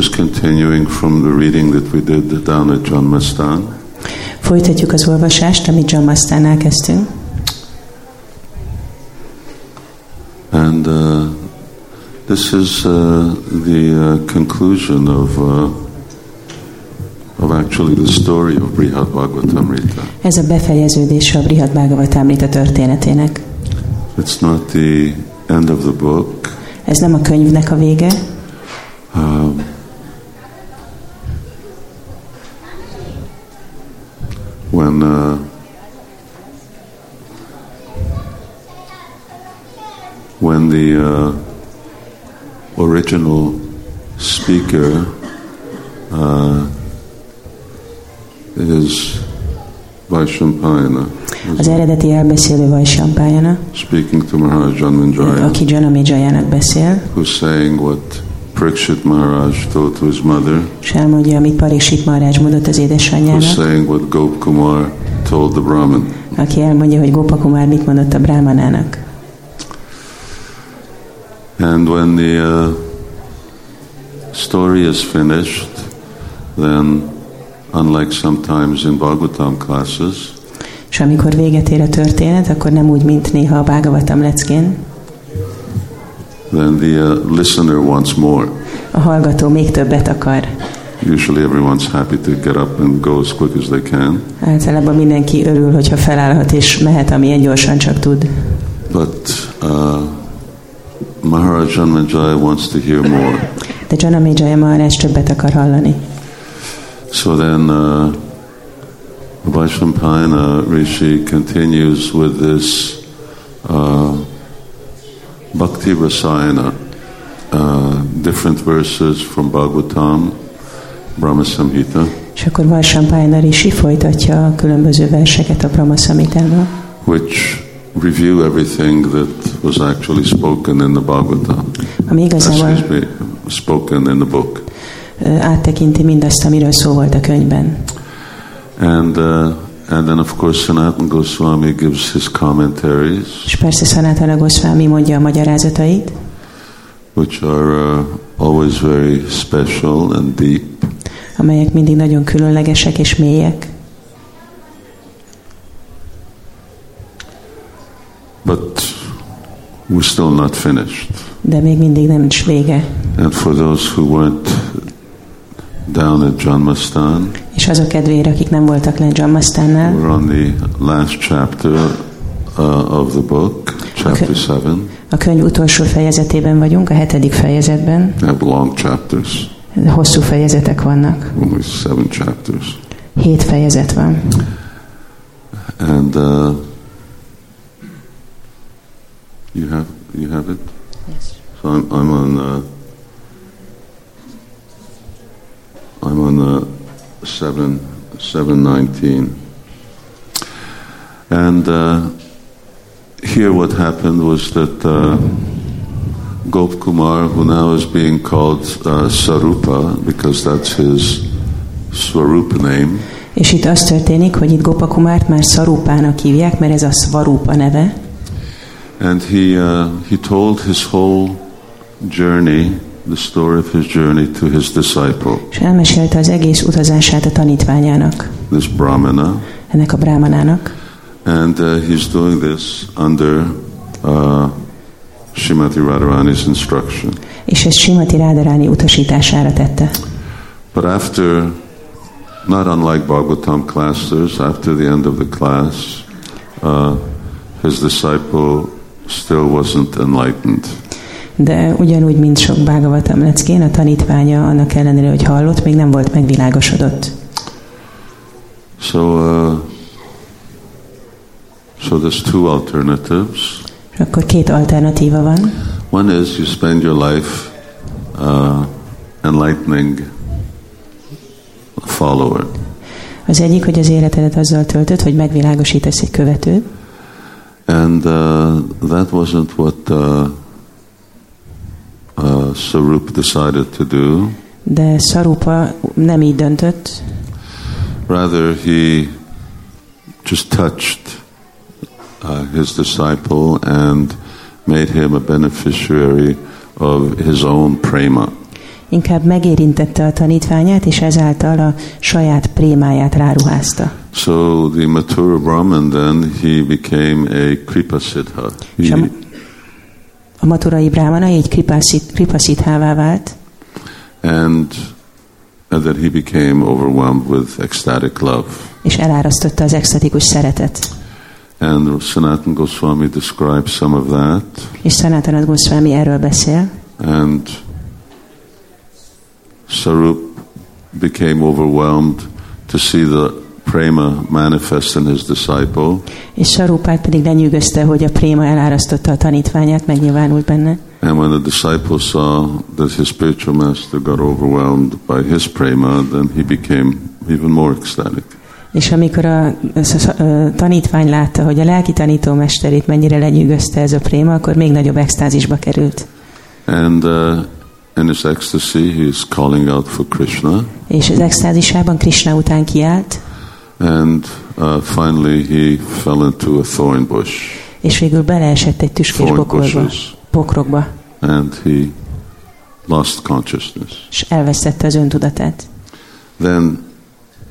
just continuing from the reading that we did down at John Mastan. Folytatjuk az olvasást, amit John Mastánál kezdtünk. And uh, this is uh, the uh, conclusion of, uh, of actually the story of Brihad Bhagavatamrita. Ez a befejeződése a Brihad Bhagavatamrita történetének. It's not the end of the book. Ez nem a könyvnek a vége, Um, when uh, when the uh, original speaker uh, is Vaishampayana, az eredeti elbeszélő Vajsampájana, speaking to Maharaj Janmanjaya, aki Janamejayának beszél, who's saying what Parikshit Maharaj told to his mother, és elmondja, amit Pariksit Maharaj mondott az édesanyjának, saying what Gop Kumar told the Brahmin. aki elmondja, hogy Gopakumár mit mondott a Brahmanának. And when the uh, story is finished, then, unlike sometimes in Bhagavatam classes, És amikor véget ér a történet, akkor nem úgy, mint néha a Bhagavatam leckén, then the uh, listener wants more. a hallgató még többet akar. Usually, everyone's happy to get up and go as quick as they can. Általában mindenki örül, hogyha felállhat és mehet, amilyen gyorsan csak tud. But uh, Maharaj Janmanjaya wants to hear more. De Janamejaya Maharaj többet akar hallani. So then, uh, Vaishampayana Rishi continues with this uh, Bhakti Rasayana, uh, different verses from Bhagavatam, Brahma Samhita, És akkor Varsampájna Rishi folytatja a különböző verseket a Brahma Samhitában, which review everything that was actually spoken in the Bhagavatam. ami igazából me, spoken in the book. áttekinti mindazt, amiről szó volt a könyvben. And, uh, and then, of course, Sanatana Goswami gives his commentaries. És persze Sanatana Goswami mondja a magyarázatait, which are uh, always very special and deep. amelyek mindig nagyon különlegesek és mélyek. But we're still not finished. De még mindig nem is vége. And for those who weren't down at Janmastan, és azok kedvére, akik nem voltak le John Mustannál. We're on the last chapter uh, of the book, chapter 7. A könyv utolsó fejezetében vagyunk, a hetedik fejezetben. We have long chapters. Hosszú fejezetek vannak. Only seven chapters. Hét fejezet van. And uh, you have you have it. Yes. So I'm I'm on uh, I'm on the 7, 719. And uh, here what happened was that uh, Gop Kumar, who now is being called uh, Sarupa, because that's his Swarupa name. És itt az történik, hogy itt Gopakumárt már Szarupának hívják, mert ez a Svarupa neve. And he, uh, he told his whole journey the story of his journey to his disciple, És elmesélte az egész utazását a tanítványának, this Brahmana. ennek a brámanának. And uh, he's doing this under uh, Shrimati Radharani's instruction. És ezt Simati Rádaráni utasítására tette. But after, not unlike Bhagavatam classes, after the end of the class, uh, his disciple still wasn't enlightened. De ugyanúgy, mint sok Bhagavatam leckén, a tanítványa annak ellenére, hogy hallott, még nem volt megvilágosodott. So, uh, so there's two alternatives. És akkor két alternatíva van. One is you spend your life uh, enlightening a follower, Az egyik, hogy az életedet azzal töltöd, hogy megvilágosítasz egy követőt, and uh, that wasn't what uh, uh, Sarup decided to do. de Szarupa nem így döntött, Rather, he just touched uh, his disciple and made him a beneficiary of his own prema. inkább megérintette a tanítványát, és ezáltal a saját prémáját ráruházta. So the Mathura Brahman then he became a Kripasiddha. És a, He, a maturai brámana egy kripaszit, kripaszithává vált, and and then he became overwhelmed with ecstatic love. és elárasztotta az extatikus szeretet. And Sanatan Goswami describes some of that, És Sanatana Goswami erről beszél, and Sarup became overwhelmed to see the prema manifest in his disciple, és Sarupát pedig lenyűgözte, hogy a préma elárasztotta a tanítványát, megnyilvánult benne. and when the disciple saw that his spiritual master got overwhelmed by his prema, then he became even more ecstatic. És amikor a, a, a tanítvány látta, hogy a lelki tanítómesterét mennyire lenyűgözte ez a préma, akkor még nagyobb extázisba került. And uh, in his ecstasy, he is calling out for Krishna, És az extázisában Krishna után kiállt, and uh, finally he fell into a thorn bush, és végül beleesett egy tüskés bokorba, pokrokba, and he lost consciousness. és elvesztette az öntudatát. Then,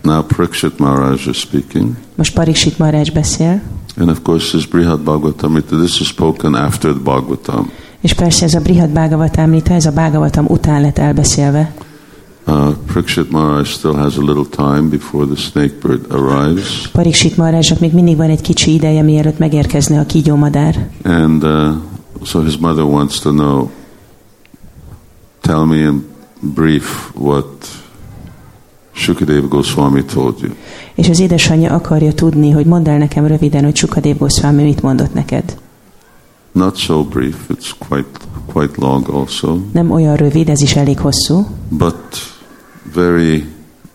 now Parikshit Maharaj is speaking, Most Pariksit Maharaj beszél, and of course, this Brihad Bhagavatamrita, this is spoken after the Bhagavatam. és persze ez a Brihad Bhagavatamrita, ez a Bhagavatam után lett elbeszélve. Uh, Parikshit Maharaj still has a little time before the snake bird arrives, Pariksit Maharajnak még mindig van egy kicsi ideje, mielőtt megérkezne a kígyómadár. and uh, so his mother wants to know. Tell me in brief what Shukadeva Goswami told you. És az édesanyja akarja tudni, hogy mondd el nekem röviden, hogy Sukadev Goswami mit mondott neked. Not so brief; it's quite quite long also, Nem olyan rövid, ez is elég hosszú, but very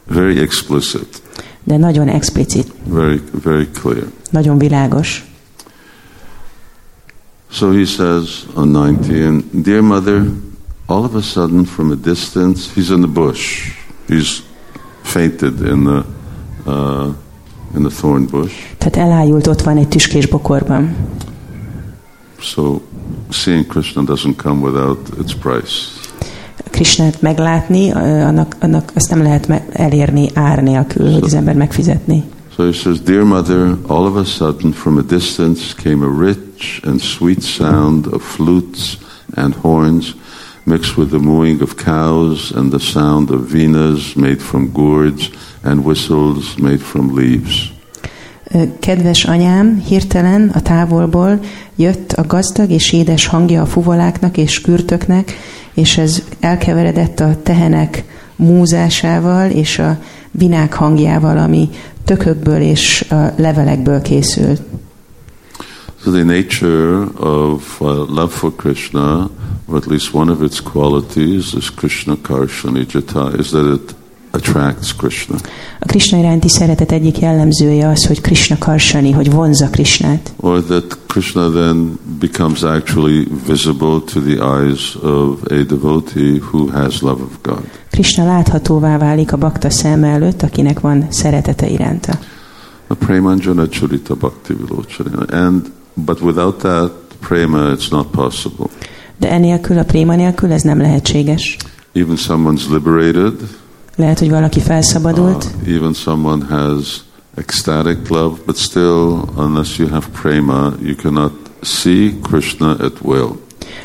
very explicit, de nagyon explicit, very very clear. nagyon világos. So he says on 19, Dear mother, all of a sudden from a distance, he's in the bush. He's fainted in the, uh, in the thorn bush. Tehát elájult, ott van egy tüskés bokorban. So seeing Krishna doesn't come without its price. Krishnát meglátni, annak, annak azt nem lehet elérni ár nélkül, hogy az ember megfizetni. So he says, Dear mother, all of a sudden from a distance came a rich and sweet sound of flutes and horns mixed with the mooing of cows and the sound of venas made from gourds and whistles made from leaves. Kedves anyám, hirtelen a távolból jött a gazdag és édes hangja a fuvoláknak és kürtöknek, és ez elkeveredett a tehenek múzásával és a vinák hangjával, ami tökökből és a levelekből készült. So the nature of uh, love for Krishna, or at least one of its qualities, is Krishna Karshanijata, is that it attracts Krishna. A Krishna iránti szeretet egyik jellemzője az, hogy Krishna karsani, hogy vonza Krishnát. Or that Krishna then becomes actually visible to the eyes of a devotee who has love of God. Krishna láthatóvá válik a bakta szem előtt, akinek van szeretete iránta. A Premanjana Churita Bhakti Vilochana. And but without that prema it's not possible. De enélkül, a préma nélkül ez nem lehetséges. Even someone's liberated, Lehet, hogy valaki uh, felszabadult, even someone has ecstatic love, but still unless you have prema you cannot see Krishna at will.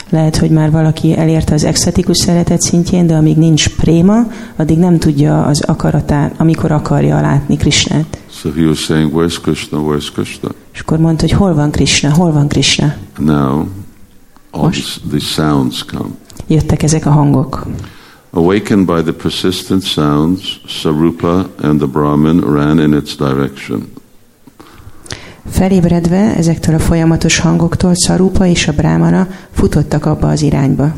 lehet, hogy már valaki elérte az extatikus szeretet szintjén, de amíg nincs préma, addig nem tudja az akaratán, amikor akarja látni Krishnát. So he was saying, Where's Krishna? Where's Krishna? És akkor mondta, hogy hol van Krishna, hol van Krishna. Now all Most? these sounds come. Jöttek ezek a hangok. Awakened by the persistent sounds, Sarupa and the Brahmin ran in its direction. Felébredve ezektől a folyamatos hangoktól Szarupa és a Brámana futottak abba az irányba.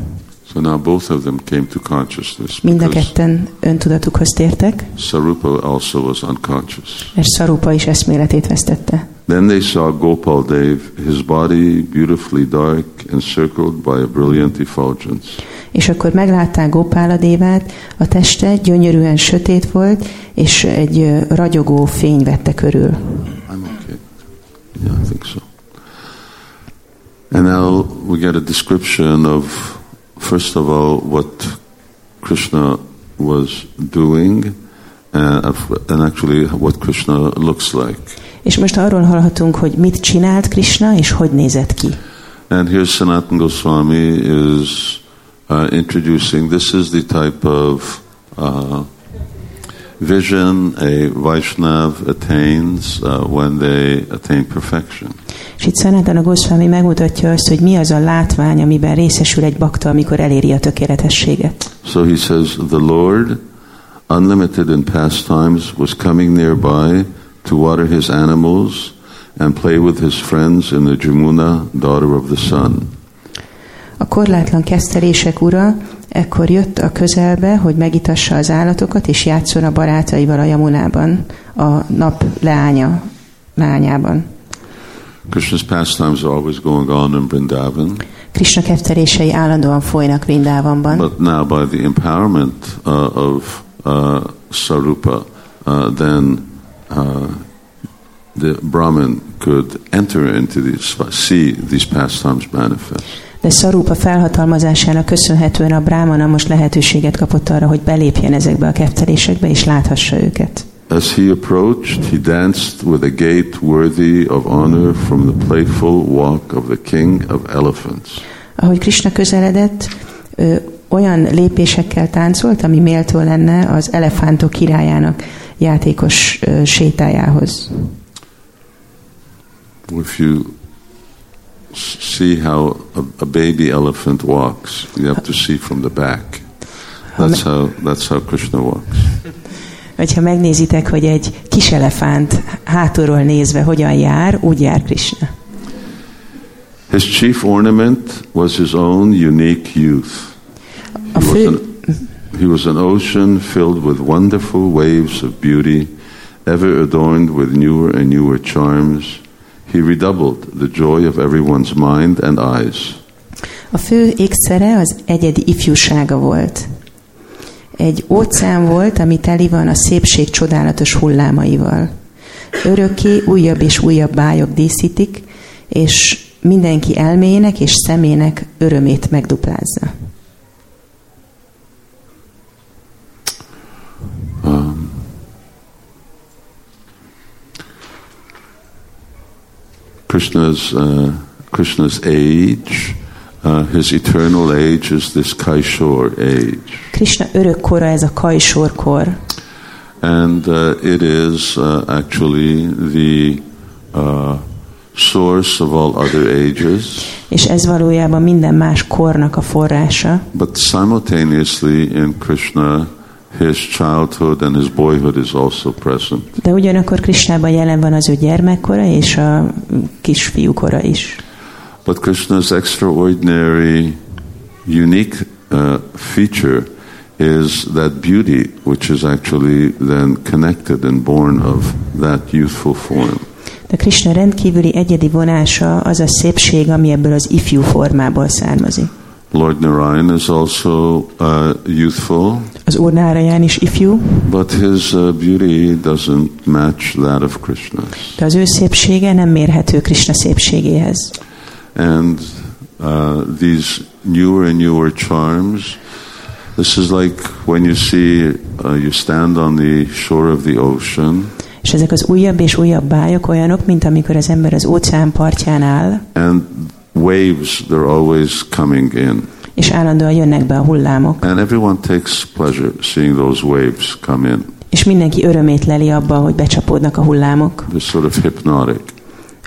So now both of them came to consciousness Mind a ketten öntudatukhoz tértek, Sarupa also was unconscious. mert Szarupa is eszméletét vesztette. Then they saw Gopal Dev, his body beautifully dark, encircled by a brilliant effulgence. És akkor meglátták Gopáladévát, a teste gyönyörűen sötét volt, és egy ragyogó fény vette körül. I'm okay. Yeah, I think so. And now we get a description of, first of all, what Krishna was doing and, and actually what Krishna looks like. És most arról hallhatunk, hogy mit csinált Krishna, és hogy nézett ki. And here Sanatana Goswami is uh, introducing this is the type of uh, vision a Vaishnav attains uh, when they attain perfection. És itt Sanatana Goswami megmutatja azt, hogy mi az a látvány, amiben részesül egy bakta, amikor eléri a tökéletességet. So he says, the Lord, unlimited in pastimes, was coming nearby to water his animals and play with his friends in the Jamuna, daughter of the sun. A korlátlan kesztelések ura ekkor jött a közelbe, hogy megitassa az állatokat, és játszon a barátaival a Jamunában, a nap leánya, leányában. Krishna's pastimes are always going on in Vrindavan. Krishna keftelései állandóan folynak Vrindavanban. But now by the empowerment uh, of uh, Sarupa, uh, then uh, the Brahmin could enter into these, see these pastimes manifest. De Szarupa felhatalmazásának köszönhetően a Brahmana most lehetőséget kapott arra, hogy belépjen ezekbe a keftelésekbe, és láthassa őket. As he approached, he danced with a gait worthy of honor from the playful walk of the king of elephants. Ahogy Krishna közeledett, ő olyan lépésekkel táncolt, ami méltó lenne az elefántok királyának játékos ö, sétájához. If you see how a, a baby elephant walks, you have to see from the back. That's how that's how Krishna walks. Hogyha megnézitek, hogy egy kis elefánt hátulról nézve hogyan jár, úgy jár Krishna. His chief ornament was his own unique youth. He was an, he was an ocean filled with wonderful waves of beauty, ever adorned with newer and newer charms. He redoubled the joy of everyone's mind and eyes. A fő ékszere az egyedi ifjúsága volt. Egy óceán volt, ami teli van a szépség csodálatos hullámaival. Örökké újabb és újabb bájok díszítik, és mindenki elméjének és szemének örömét megduplázza. Krishna's uh, Krishna's age, uh, his eternal age is this Kaishore age, Krishna örökkora ez a kajsorkor, and uh, it is uh, actually the uh, source of all other ages. és ez valójában minden más kornak a forrása, But simultaneously in Krishna, his childhood and his boyhood is also present. de ugyanakkor Krishnában jelen van az ő gyermekkora és a kisfiúkora is. But Krishna's extraordinary, unique uh, feature is that beauty, which is actually then connected and born of that youthful form. De Krishna rendkívüli egyedi vonása az a szépség, ami ebből az ifjú formából származik. Lord Narayan is also uh, youthful, Az Úr Náraján is ifjú, but his uh, beauty doesn't match that of Krishna's. de az ő szépsége nem mérhető Krishna szépségéhez. And uh, these newer and newer charms, this is like when you see, uh, you stand on the shore of the ocean És ezek az újabb és újabb bájok olyanok, mint amikor az ember az óceán partján áll, and waves, they're always coming in. és állandóan jönnek be a hullámok. And everyone takes pleasure seeing those waves come in. És mindenki örömét leli abba, hogy becsapódnak a hullámok. They're sort of hypnotic.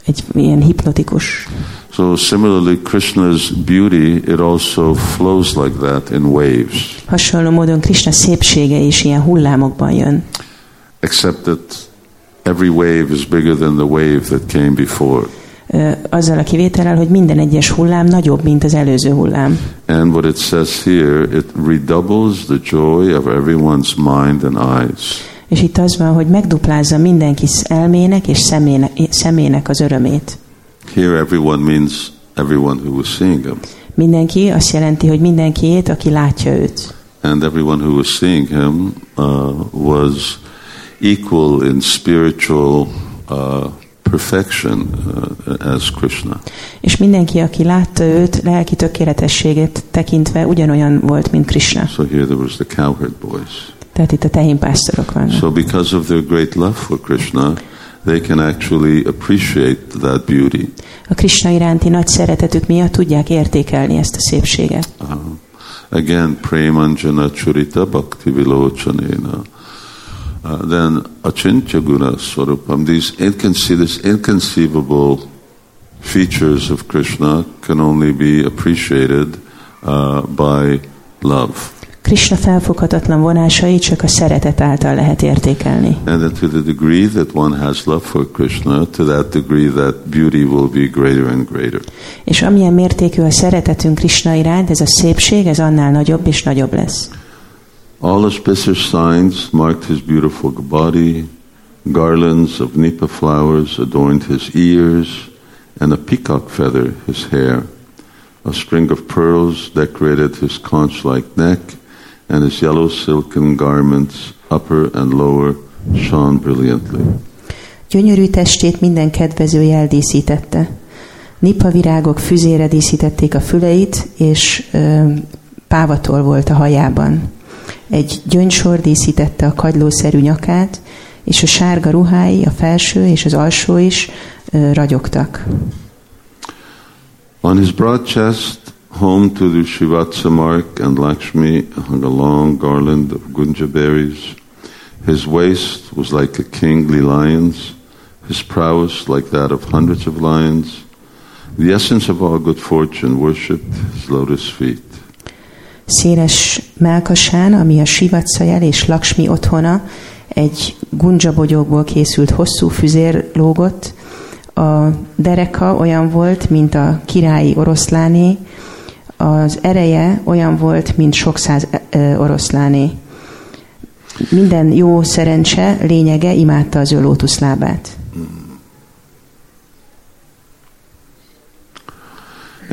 Egy ilyen hipnotikus. So similarly, Krishna's beauty, it also flows like that in waves, Hasonló módon Krishna szépsége is ilyen hullámokban jön. except that every wave is bigger than the wave that came before. Azzal a kivétellel, hogy minden egyes hullám nagyobb, mint az előző hullám. And what it says here, it redoubles the joy of everyone's mind and eyes. És itt az van, hogy megduplázza mindenki elmének és szemének, szemének az örömét. Here, everyone means everyone who was seeing him. Mindenki azt jelenti, hogy mindenkiét, aki látja őt. And everyone who was seeing him uh, was equal in spiritual uh, perfection uh, as Krishna. És mindenki, aki látta őt, lelki tökéletességét tekintve ugyanolyan volt, mint Krishna. So here there was the cowherd boys. Tehát itt a tehénpásztorok vannak. So because of their great love for Krishna, they can actually appreciate that beauty. A Krishna iránti nagy szeretetük miatt tudják értékelni ezt a szépséget. Uh, again, Premanjana Churita Bhakti Vilochanena. Uh, then Achintya Guna Swarupam, these inconce- this inconceivable features of Krishna can only be appreciated uh, by love. Krishna felfoghatatlan vonásai csak a szeretet által lehet értékelni. And that to the degree that one has love for Krishna, to that degree that beauty will be greater and greater. És amilyen mértékű a szeretetünk Krishna iránt, ez a szépség, ez annál nagyobb és nagyobb lesz. All auspicious signs marked his beautiful body, garlands of nipa flowers adorned his ears, and a peacock feather his hair. A string of pearls decorated his conch-like neck, and his yellow silken garments, upper and lower, shone brilliantly. Gyönyörű testét minden kedvező jel díszítette. Nipa virágok füzére díszítették a füleit, és ö, pávatol volt a hajában. Egy gyöngysor díszítette a kagylószerű nyakát, és a sárga ruhái, a felső és az alsó is ö, ragyogtak. On his broad chest, home to the Shivatsa mark and Lakshmi hung a long garland of gunja berries. His waist was like a kingly lion's, his prowess like that of hundreds of lions. The essence of all good fortune worshipped his lotus feet. Széles melkasán, ami a Sivatsa jel és Lakshmi otthona, egy gunjabogyókból készült hosszú füzér lógott. A dereka olyan volt, mint a királyi oroszláné, az ereje olyan volt, mint sok száz ö, oroszláné. Minden jó szerencse lényege imádta az ő lótuszlábát.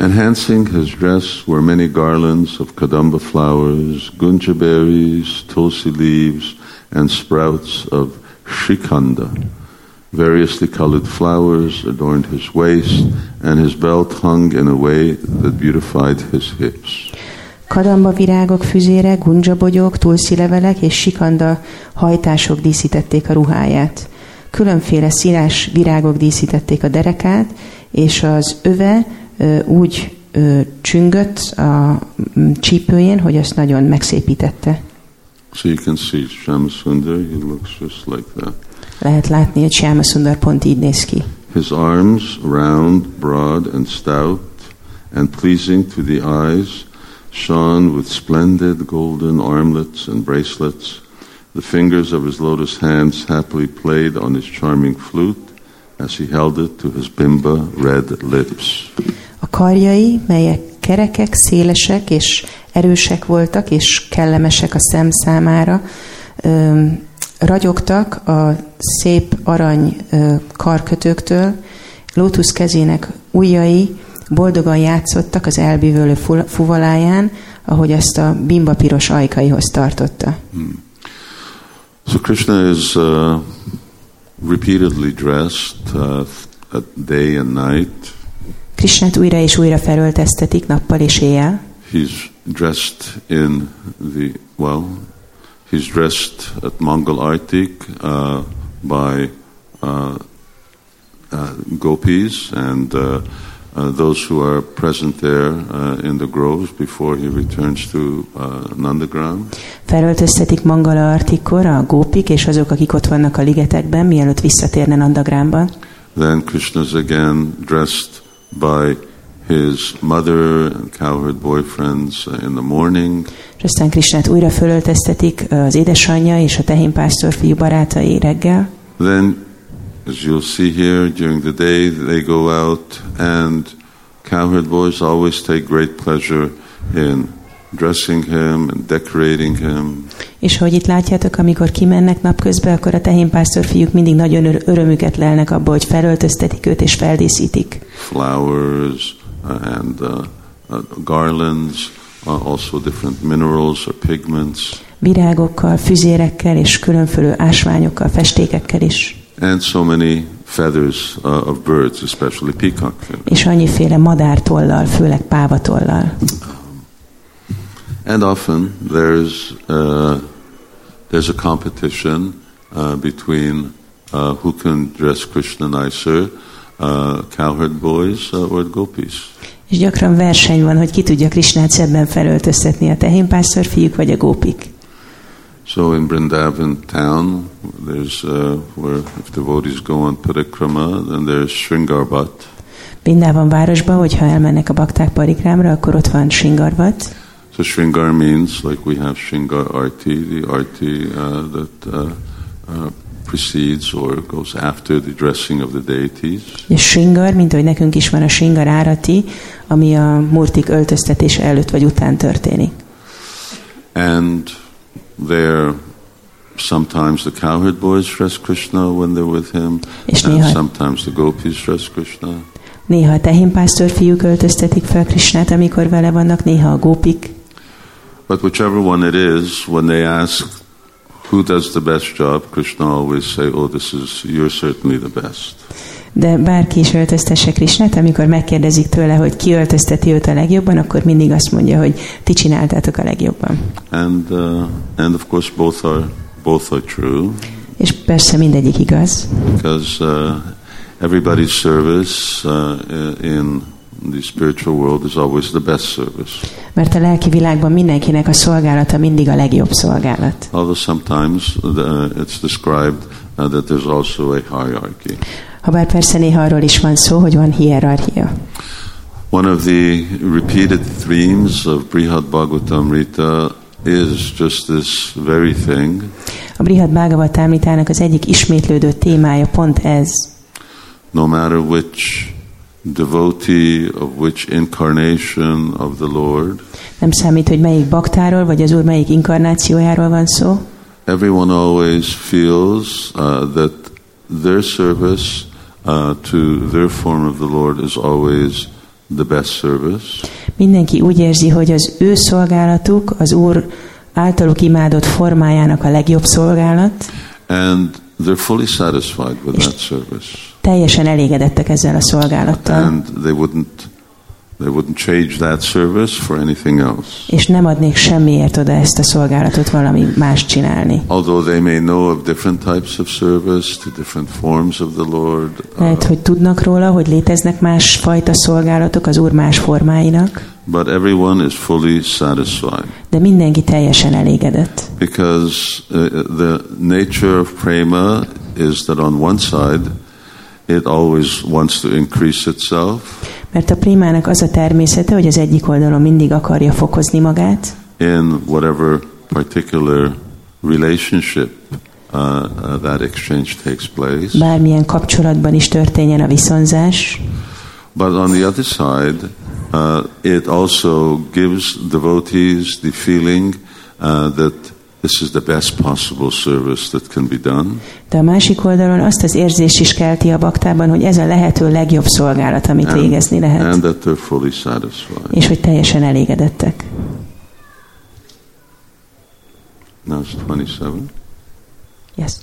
Enhancing his dress were many garlands of kadamba flowers, gunja berries, tulsi leaves, and sprouts of shikanda. Variously colored flowers adorned his waist, and his belt hung in a way that beautified his hips. Kadamba virágok füzére, gunjabogyók, tulszilevelek és sikanda hajtások díszítették a ruháját. Különféle színes virágok díszítették a derekát, és az öve úgy csüngött a mm, csípőjén, hogy azt nagyon megszépítette. So you can see Shamasundar, he looks just like that. Lehet látni, hogy Shyama Sundar pont így néz ki. His arms, round, broad, and stout, and pleasing to the eyes, shone with splendid golden armlets and bracelets. The fingers of his lotus hands happily played on his charming flute as he held it to his bimba red lips. A karjai, melyek kerekek, szélesek és erősek voltak, és kellemesek a szem számára, ragyogtak a szép arany karkötőktől, Lótusz kezének ujjai boldogan játszottak az elbűvölő fu- fuvaláján, ahogy ezt a bimba piros ajkaihoz tartotta. So Krishna is uh, repeatedly dressed uh, at day and night. Krisnát újra és újra felölteztetik nappal és éjjel. He's dressed in the, well, he's dressed at Mongol Arctic uh, by uh, uh, gopis and uh, uh, those who are present there uh, in the groves before he returns to uh, Nandagram. Felöltöztetik Mangala Artikor a gópik és azok, akik ott vannak a ligetekben, mielőtt visszatérne Nandagrámba. Then Krishna is again dressed by his mother and cowherd boyfriends in the morning. És aztán Krisnát újra fölölteztetik az édesanyja és a tehénpásztor fiú barátai reggel. Then, as you'll see here, during the day they go out, and cowherd boys always take great pleasure in dressing him and decorating him. És ahogy itt látjátok, amikor kimennek napközben, akkor a tehénpásztor fiúk mindig nagyon ör- örömüket lelnek abba, hogy felöltöztetik őt és feldíszítik. Flowers uh, and uh, uh, garlands, also different minerals or pigments, Virágokkal, füzérekkel és különféle ásványokkal, festékekkel is. and so many feathers uh, of birds, especially peacock feathers. és annyiféle madártollal, főleg pávatollal. And often there's uh, there's a competition uh, between uh, who can dress Krishna nicer, cowherd boys or gopis. És gyakran verseny van, hogy ki tudja Krisnát szebben felöltöztetni a tehénpásztor fiúk vagy a gópik. So in Vrindavan town, there's uh, where if devotees go on parikrama, then there's Shringarvat, Vindában városba, hogyha elmennek a bakták parikrámra, akkor ott van Singarvat. So Shringar means like we have Shringar Arti, the Arti uh, that uh, uh, precedes or goes after the dressing of the deities. És Singar, mint ahogy nekünk is van a Singar árati, ami a murtik öltöztetése előtt vagy után történik. And there, sometimes the cowherd boys dress Krishna when they're with him, És and néha, sometimes the gopis dress Krishna. néha a tehénpásztor fiúk öltöztetik fel Krisnát, amikor vele vannak, néha a gópik. But whichever one it is, when they ask who does the best job, Krishna always say, "Oh, this is you're certainly the best." De bárki is öltöztesse Krisnát, amikor megkérdezik tőle, hogy ki öltözteti őt a legjobban, akkor mindig azt mondja, hogy ti csináltátok a legjobban. And uh, and of course, both are both are true. És persze mindegyik igaz, because uh, everybody's service uh, in the spiritual world is always the best service. mert a lelki világban mindenkinek a szolgálata mindig a legjobb szolgálat. Although sometimes it's described uh, that there's also a hierarchy. Habár persze néha arról is van szó, hogy van hierarchia. One of the repeated themes of Brihad Bhagavatamrita is just this very thing A Brihad Bhagavatamritának az egyik ismétlődő témája pont ez. no matter which devotee of which incarnation of the Lord, Nem számít, hogy melyik baktáról, vagy az Úr melyik inkarnációjáról van szó. everyone always feels uh, that their service uh, to their form of the Lord is always the best service. Mindenki úgy érzi, hogy az ő szolgálatuk az Úr általuk imádott formájának a legjobb szolgálat. And they're fully satisfied with that service. Teljesen elégedettek ezzel a szolgálattal, And they wouldn't they wouldn't change that service for anything else. és nem adnék semmiért oda ezt a szolgálatot valami más csinálni. Although they may know of different types of service to different forms of the Lord, uh, Lehet, hogy tudnak róla, hogy léteznek más fajta szolgálatok az Úr más formáinak, but everyone is fully satisfied. de mindenki teljesen elégedett. Because uh, the nature of prema is that on one side it always wants to increase itself, Mert a primának az a természete, hogy az egyik oldalon mindig akarja fokozni magát, in whatever particular relationship uh, uh, that exchange takes place. bármilyen kapcsolatban is történjen a viszonzás, But on the other side, uh, it also gives devotees the feeling uh, that this is the best possible service that can be done. de a másik oldalon azt az érzést is kelti a baktában, hogy ez a lehető legjobb szolgálat, amit végezni and lehet, that they're fully satisfied. és hogy teljesen elégedettek. Now it's 27. Yes.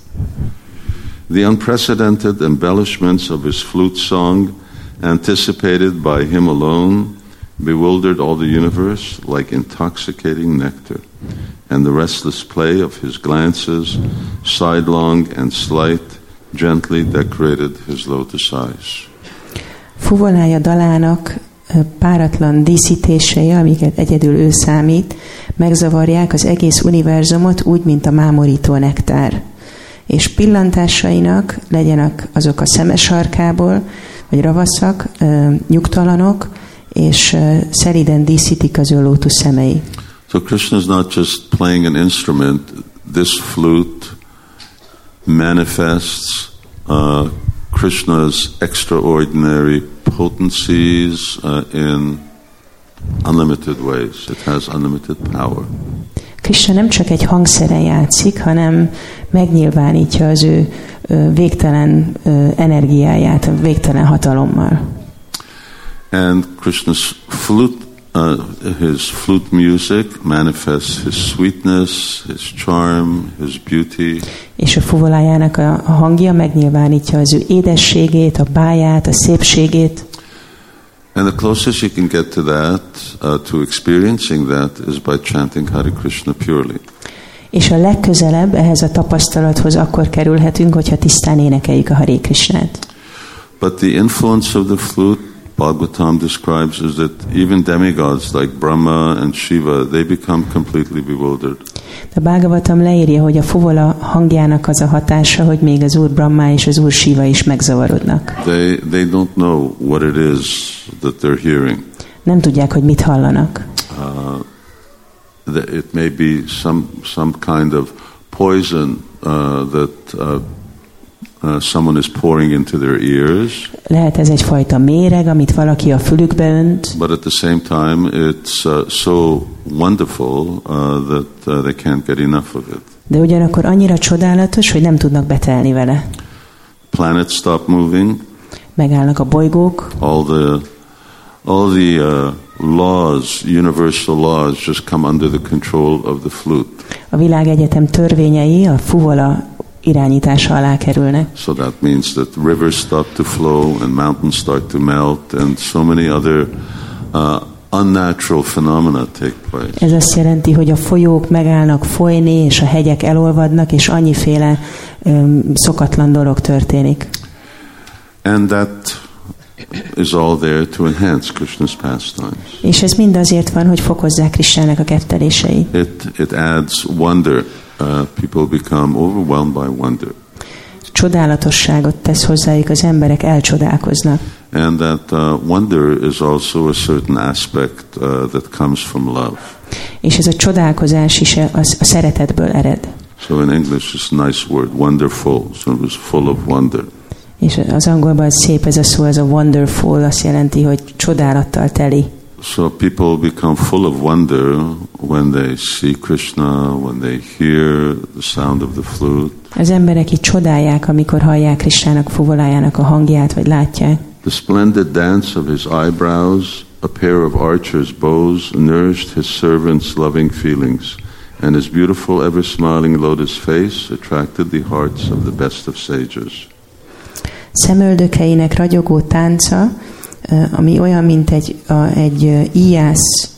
The unprecedented embellishments of his flute song, anticipated by him alone, bewildered all the universe like intoxicating nectar, and the restless play of his glances, sidelong and slight, gently decorated his lotus eyes. Fuvolája dalának páratlan díszítései, amiket egyedül ő számít, megzavarják az egész univerzumot úgy, mint a mámorító nektár. És pillantásainak legyenek azok a szemes vagy ravaszak, nyugtalanok, és szeliden díszítik az ő lótusz szemei. So Krishna is not just playing an instrument. This flute manifests uh, Krishna's extraordinary potencies uh, in unlimited ways. It has unlimited power. Krishna nem csak egy hangszeren játszik, hanem megnyilvánítja az ő végtelen energiáját, végtelen hatalommal. And Krishna's flute uh, his flute music manifests his sweetness, his charm, his beauty, És a fuvolájának a, a hangja megnyilvánítja az ő édességét, a báját, a szépségét. and the closest you can get to that, uh, to experiencing that, is by chanting Hare Krishna purely. És a legközelebb ehhez a tapasztalathoz akkor kerülhetünk, hogyha tisztán énekeljük a Haré Krisnát. But the influence of the flute, Bhagavatam describes, is that even demigods like Brahma and Shiva, they become completely bewildered. De a Bhagavatam leírja, hogy a fuvola hangjának az a hatása, hogy még az Úr Brahma és az Úr Shiva is megzavarodnak. They, they don't know what it is that they're hearing. Nem tudják, hogy mit hallanak. Uh, it may be some, some kind of poison uh, that uh, uh, someone is pouring into their ears, Lehet ez egyfajta méreg, amit valaki a fülükbe önt, but at the same time, it's uh, so wonderful uh, that uh, they can't get enough of it. de ugyanakkor annyira csodálatos, hogy nem tudnak betelni vele. Planets stop moving, Megállnak a bolygók, all the all the uh, laws, universal laws, just come under the control of the flute. a világegyetem törvényei a fuvola irányítása alá kerülnek. So that means that rivers stop to flow and mountains start to melt, and so many other uh, unnatural phenomena take place. Ez azt jelenti, hogy a folyók megállnak folyni, és a hegyek elolvadnak, és annyiféle öm, szokatlan dolog történik. And that is all there to enhance Krishna's pastimes. És ez mind azért van, hogy fokozzák Kristának a ketteléseit. It, it adds wonder. Uh, people become overwhelmed by wonder. Csodálatosságot tesz hozzájuk, az emberek elcsodálkoznak. And that uh, wonder is also a certain aspect uh, that comes from love. És ez a csodálkozás is a, a szeretetből ered. So in English, it's a nice word, wonderful. So it was full of wonder. És az angolban szép ez a szó, ez a wonderful, azt jelenti, hogy csodálattal teli. So people become full of wonder when they see Krishna, when they hear the sound of the flute. Az emberek így csodálják, amikor hallják Kristának fuvolájának a hangját, vagy látják. The splendid dance of his eyebrows, a pair of archer's bows, nourished his servants' loving feelings, and his beautiful, ever smiling lotus face attracted the hearts of the best of sages. Szemöldökeinek ragyogó tánca, ami olyan, mint egy, a, egy íjász,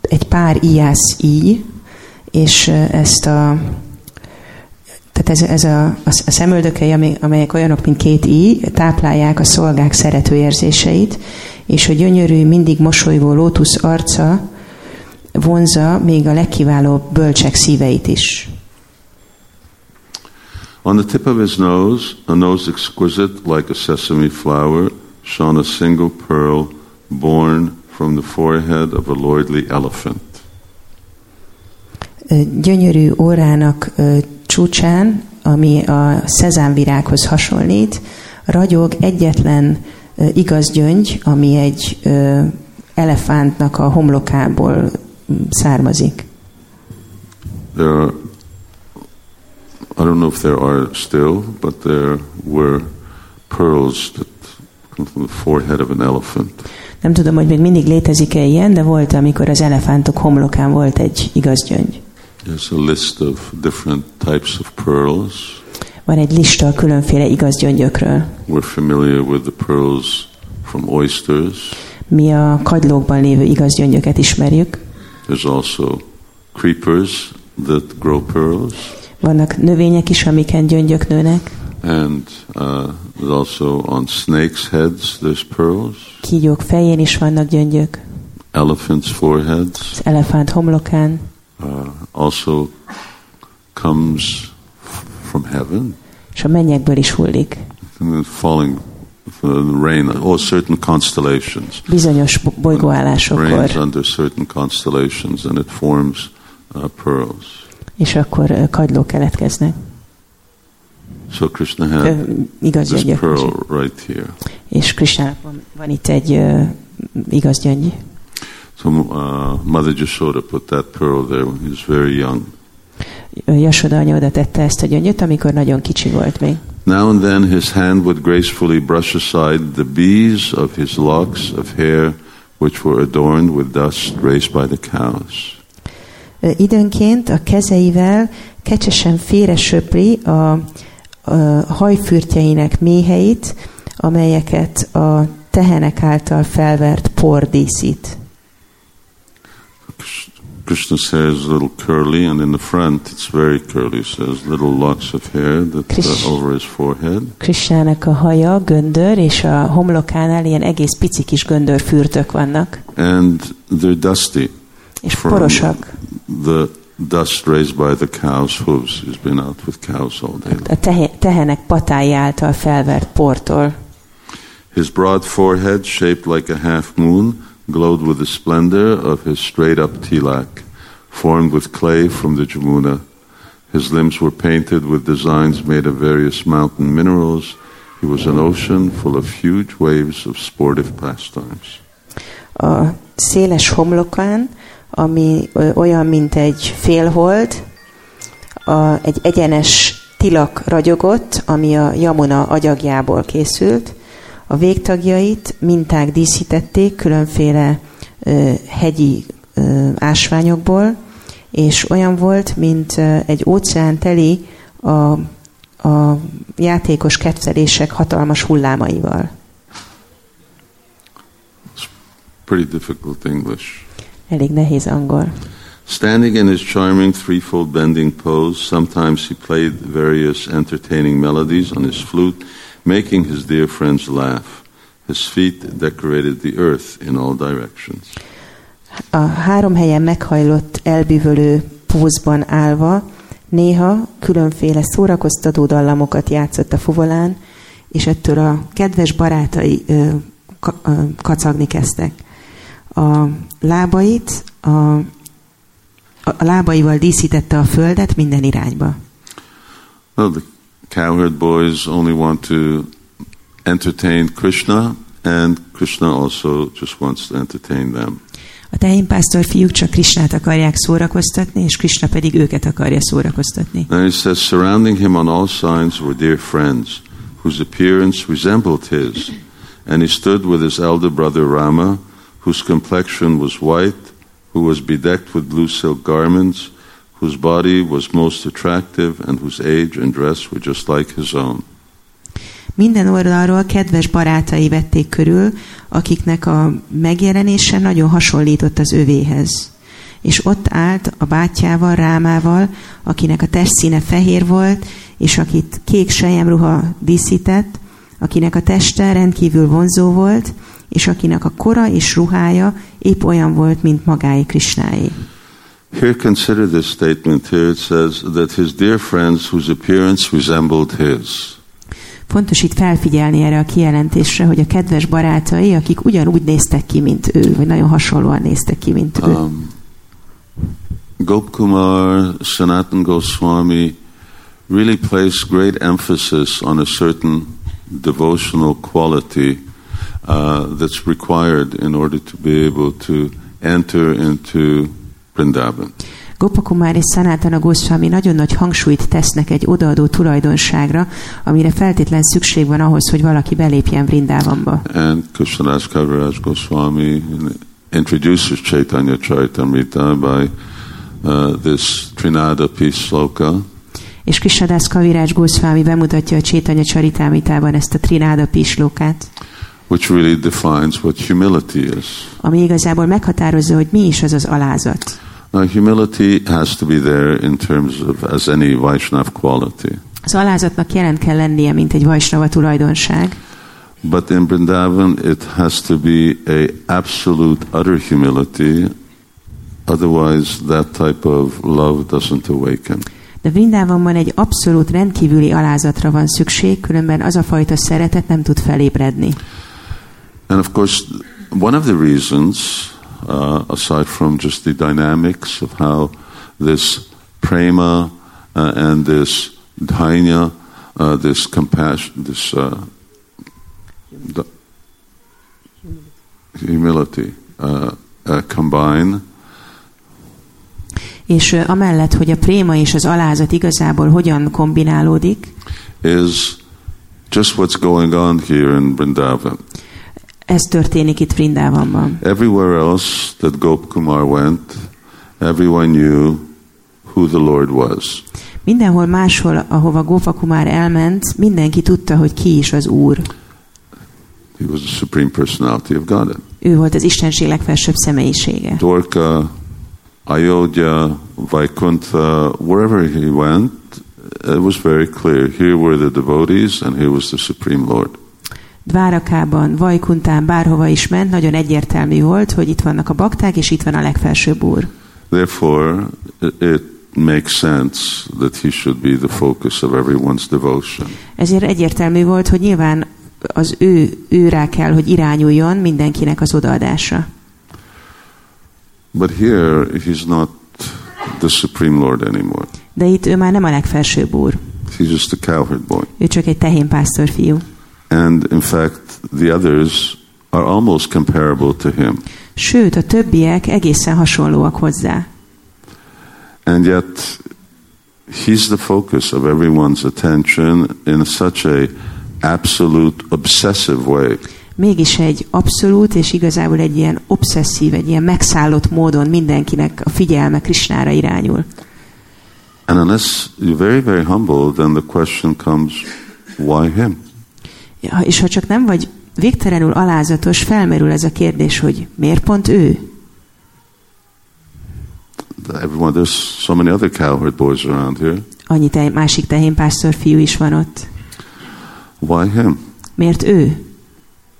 egy pár íjász íj, és ezt a tehát ez, ez a, a, a szemöldökei, amely- amelyek olyanok, mint két íj, táplálják a szolgák szerető érzéseit, és a gyönyörű, mindig mosolygó lótusz arca vonza még a legkiválóbb bölcsek szíveit is. On the tip of his nose, a nose exquisite like a sesame flower, shone a single pearl born from the forehead of a lordly elephant. Gyönyörű órának csúcsán, ami a szezánvirághoz hasonlít, ragyog egyetlen igaz gyöngy, ami egy elefántnak a homlokából származik. There are, I don't know if there are still, but there were pearls that come from the forehead of an elephant. Nem tudom, hogy még mindig létezik-e ilyen, de volt, amikor az elefántok homlokán volt egy igaz gyöngy. There's a list of different types of pearls. Van egy lista a különféle igaz gyöngyökről. We're familiar with the pearls from oysters. Mi a kagylókban lévő igaz gyöngyöket ismerjük. There's also creepers that grow pearls. Vannak növények is, amiken gyöngyök nőnek. And uh, also on snakes' heads, there's pearls. Kígyók fején is vannak gyöngyök. Elephants' foreheads. Az elefánt homlokán. Uh, also comes from heaven. és a mennyekből is hullik. Falling rain. Oh, certain constellations. Bizonyos bo- Rains bolygóállásokkor, under certain constellations and it forms uh, pearls. És akkor ö, kagylók keletkeznek. So Krishna Ö, had igaz this gyöngyök. pearl right here. És Krisnának van, van itt egy ö, igaz gyöngy. So uh, Mother Jashoda put that pearl there when he was very young. Ö, Jasoda anya oda tette ezt a gyöngyöt, amikor nagyon kicsi volt még. Now and then his hand would gracefully brush aside the bees of his locks of hair which were adorned with dust raised by the cows. Időnként a kezeivel kecsesen félresöpri a, a hajfürtjeinek méheit, amelyeket a tehenek által felvert por díszít. Krishna's hair is a little curly, and in the front it's very curly. So there's little locks of hair that Krish- uh, over his forehead. Krisnának a haja göndör, és a homlokánál ilyen egész pici kis göndörfürtök vannak, And they're dusty és porosak. the dust raised by the cow's hooves. He's been out with cows all day. A tehe- tehenek patái által felvert portól. His broad forehead, shaped like a half moon, glowed with the splendor of his straight up tilak, formed with clay from the Jamuna. His limbs were painted with designs made of various mountain minerals. He was an ocean full of huge waves of sportive pastimes. A széles homlokán, ami olyan, mint egy félhold, a, egy egyenes tilak ragyogott, ami a Jamuna agyagjából készült. A végtagjait minták díszítették különféle ö, hegyi ö, ásványokból, és olyan volt, mint ö, egy óceán teli a, a játékos kettelések hatalmas hullámaival. Pretty difficult English. Elég nehéz angol. Standing in his charming threefold bending pose, sometimes he played various entertaining melodies on his flute, making his dear friends laugh. His feet decorated the earth in all directions. A három helyen meghajlott elbűvölő pózban állva, néha különféle szórakoztató dallamokat játszott a fuvolán, és ettől a kedves barátai ö, ka, ö, kacagni kezdtek. A lábait, a, a lábaival díszítette a földet minden irányba. Well, the cowherd boys only want to entertain Krishna, and Krishna also just wants to entertain them. A tehénpásztor fiúk csak Krisnát akarják szórakoztatni, és Krishna pedig őket akarja szórakoztatni. And he says, surrounding him on all sides were dear friends, whose appearance resembled his. And he stood with his elder brother Rama, whose complexion was white, who was bedecked with blue silk garments, whose body was most attractive, and whose age and dress were just like his own. Minden oldalról kedves barátai vették körül, akiknek a megjelenése nagyon hasonlított az övéhez. És ott állt a bátyjával, Rámával, akinek a testszíne fehér volt, és akit kék sejemruha díszített, akinek a teste rendkívül vonzó volt, és akinek a kora és ruhája épp olyan volt, mint magáé Krisnáé. Here, consider this statement here. It says that his dear friends, whose appearance resembled his. Fontos itt felfigyelni erre a kijelentésre, hogy a kedves barátai, akik ugyanúgy néztek ki, mint ő, vagy nagyon hasonlóan néztek ki, mint ő. Um, Gopkumar, Sanatan Goswami really place great emphasis on a certain devotional quality uh, that's required in order to be able to enter into Vrindavan. Gopakumár és Sanatana Goswami nagyon nagy hangsúlyt tesznek egy odaadó tulajdonságra, amire feltétlen szükség van ahhoz, hogy valaki belépjen Vrindávamba. And Krishnadas Kaviraj Goswami introduces Chaitanya Charitamrita by uh, this Trinada piece sloka. És Krishnadas Kaviraj Goswami bemutatja a Csétanya Csaritámitában ezt a Trináda Pislókát, which really defines what humility is. ami igazából meghatározza, hogy mi is az az alázat. Now, humility has to be there in terms of as any Vaishnav quality. Az alázatnak jelen kell lennie, mint egy Vajsnava tulajdonság, But in Vrindavan, it has to be a absolute, utter humility. Otherwise, that type of love doesn't awaken. de Vrindávonban egy abszolút rendkívüli alázatra van szükség, különben az a fajta szeretet nem tud felébredni. And of course, one of the reasons, uh, aside from just the dynamics of how this prema uh, and this dhainya, uh, this compassion, this uh, humility uh, uh, combine, És amellett, hogy a préma és az alázat igazából hogyan kombinálódik, is just what's going on here in Vrindavan. Ez történik itt Vrindávamban. Everywhere else that Gop Kumar went, everyone knew who the Lord was. Mindenhol máshol, ahova Gopakumár elment, mindenki tudta, hogy ki is az Úr. He was the supreme personality of Godhead. Ő volt az Istenség legfelsőbb személyisége. Dwarka, Ayodhya, Vaikuntha, wherever he went, it was very clear. Here were the devotees, and here was the supreme Lord. Dvárakában, Vajkuntán, bárhova is ment, nagyon egyértelmű volt, hogy itt vannak a bakták, és itt van a legfelsőbb Úr. Therefore, it makes sense that he should be the focus of everyone's devotion. Ezért egyértelmű volt, hogy nyilván az ő, ő rá kell, hogy irányuljon mindenkinek az odaadása. But here, he's not the supreme Lord anymore. De itt ő már nem a legfelsőbb úr. He's just a cowherd boy. Ő csak egy tehénpásztor fiú. And in fact, the others are almost comparable to him. Sőt, a többiek egészen hasonlóak hozzá. And yet, he's the focus of everyone's attention in such a absolute obsessive way. Mégis egy abszolút és igazából egy ilyen obszesszív, egy ilyen megszállott módon mindenkinek a figyelme Krisnára irányul. And unless you're very, very humble, then the question comes, why him? És ha csak nem vagy végtelenül alázatos, felmerül ez a kérdés, hogy miért pont ő? Everyone, there's so many other cowherd boys around here. Annyi te, másik tehénpásztor fiú is van ott. Why him? Miért ő?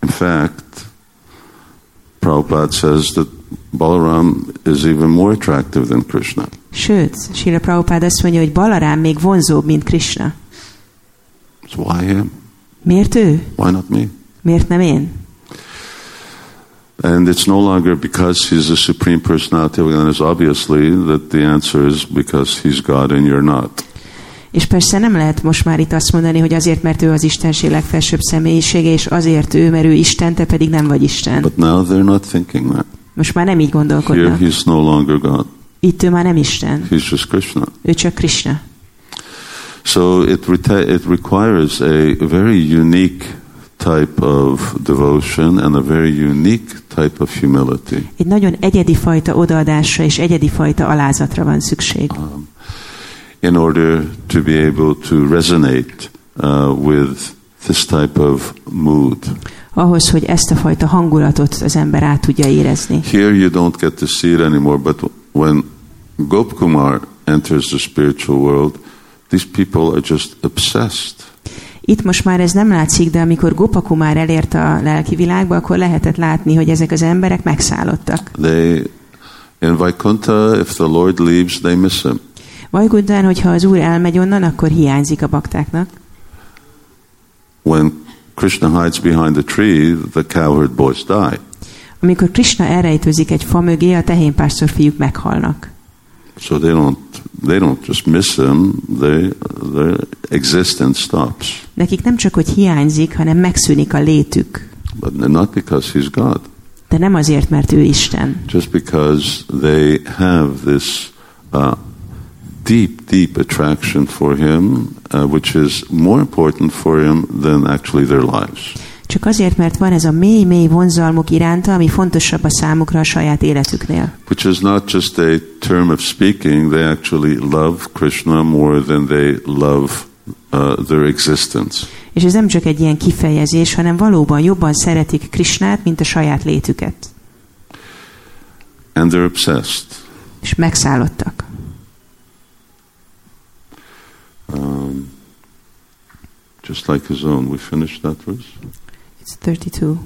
In fact, Prabhupada says that Balaram is even more attractive than Krishna. Sőt, Srila Prabhupada azt mondja, hogy Balarám még vonzóbb, mint Krishna. So why him? Miért ő? Why not me? Miért nem én? And it's no longer because he's the supreme personality of Godhead. Obviously, that the answer is because he's God and you're not. És persze nem lehet most már itt azt mondani, hogy azért, mert ő az Istenség legfelsőbb személyisége, és azért ő, mert ő Isten, te pedig nem vagy Isten. But now they're not thinking that. Most már nem így Here gondolkodnak. he's no longer God. Itt ő már nem Isten. He's just Krishna. Ő csak Krishna. So it, it requires a very unique type of devotion and a very unique type of humility. Egy nagyon egyedi fajta odaadásra és egyedi fajta alázatra van szükség. um, in order to be able to resonate uh, with this type of mood. Ahhoz, hogy ezt a fajta hangulatot az ember át tudja érezni. Here you don't get to see it anymore, but when Gopkumar enters the spiritual world, these people are just obsessed. Itt most már ez nem látszik, de amikor Gopakumár elért a lelki világba, akkor lehetett látni, hogy ezek az emberek megszállottak. They in Vaikuntha, if the Lord leaves, they miss him. Vajgudán, hogyha az úr elmegy onnan, akkor hiányzik a baktáknak. When Krishna hides behind the tree, the cowherd boys die. Amikor Krishna elrejtőzik egy fa mögé, a tehénpásztor fiúk meghalnak. So they don't they don't just miss him. They their existence stops. Nekik nem csak, hogy hiányzik, hanem megszűnik a létük. But not because he's God. De nem azért, mert ő Isten, Just because they have this uh, deep, deep attraction for him, uh, which is more important for him than actually their lives. Csak azért, mert van ez a mély-mély vonzalmuk iránta, ami fontosabb a számukra a saját életüknél. Which is not just a term of speaking, they actually love Krishna more than they love uh, their existence. És ez nem csak egy ilyen kifejezés, hanem valóban jobban szeretik Krisnát, mint a saját létüket. And they're obsessed. És megszállottak. Um, just like his own. We finished that verse? It's 32.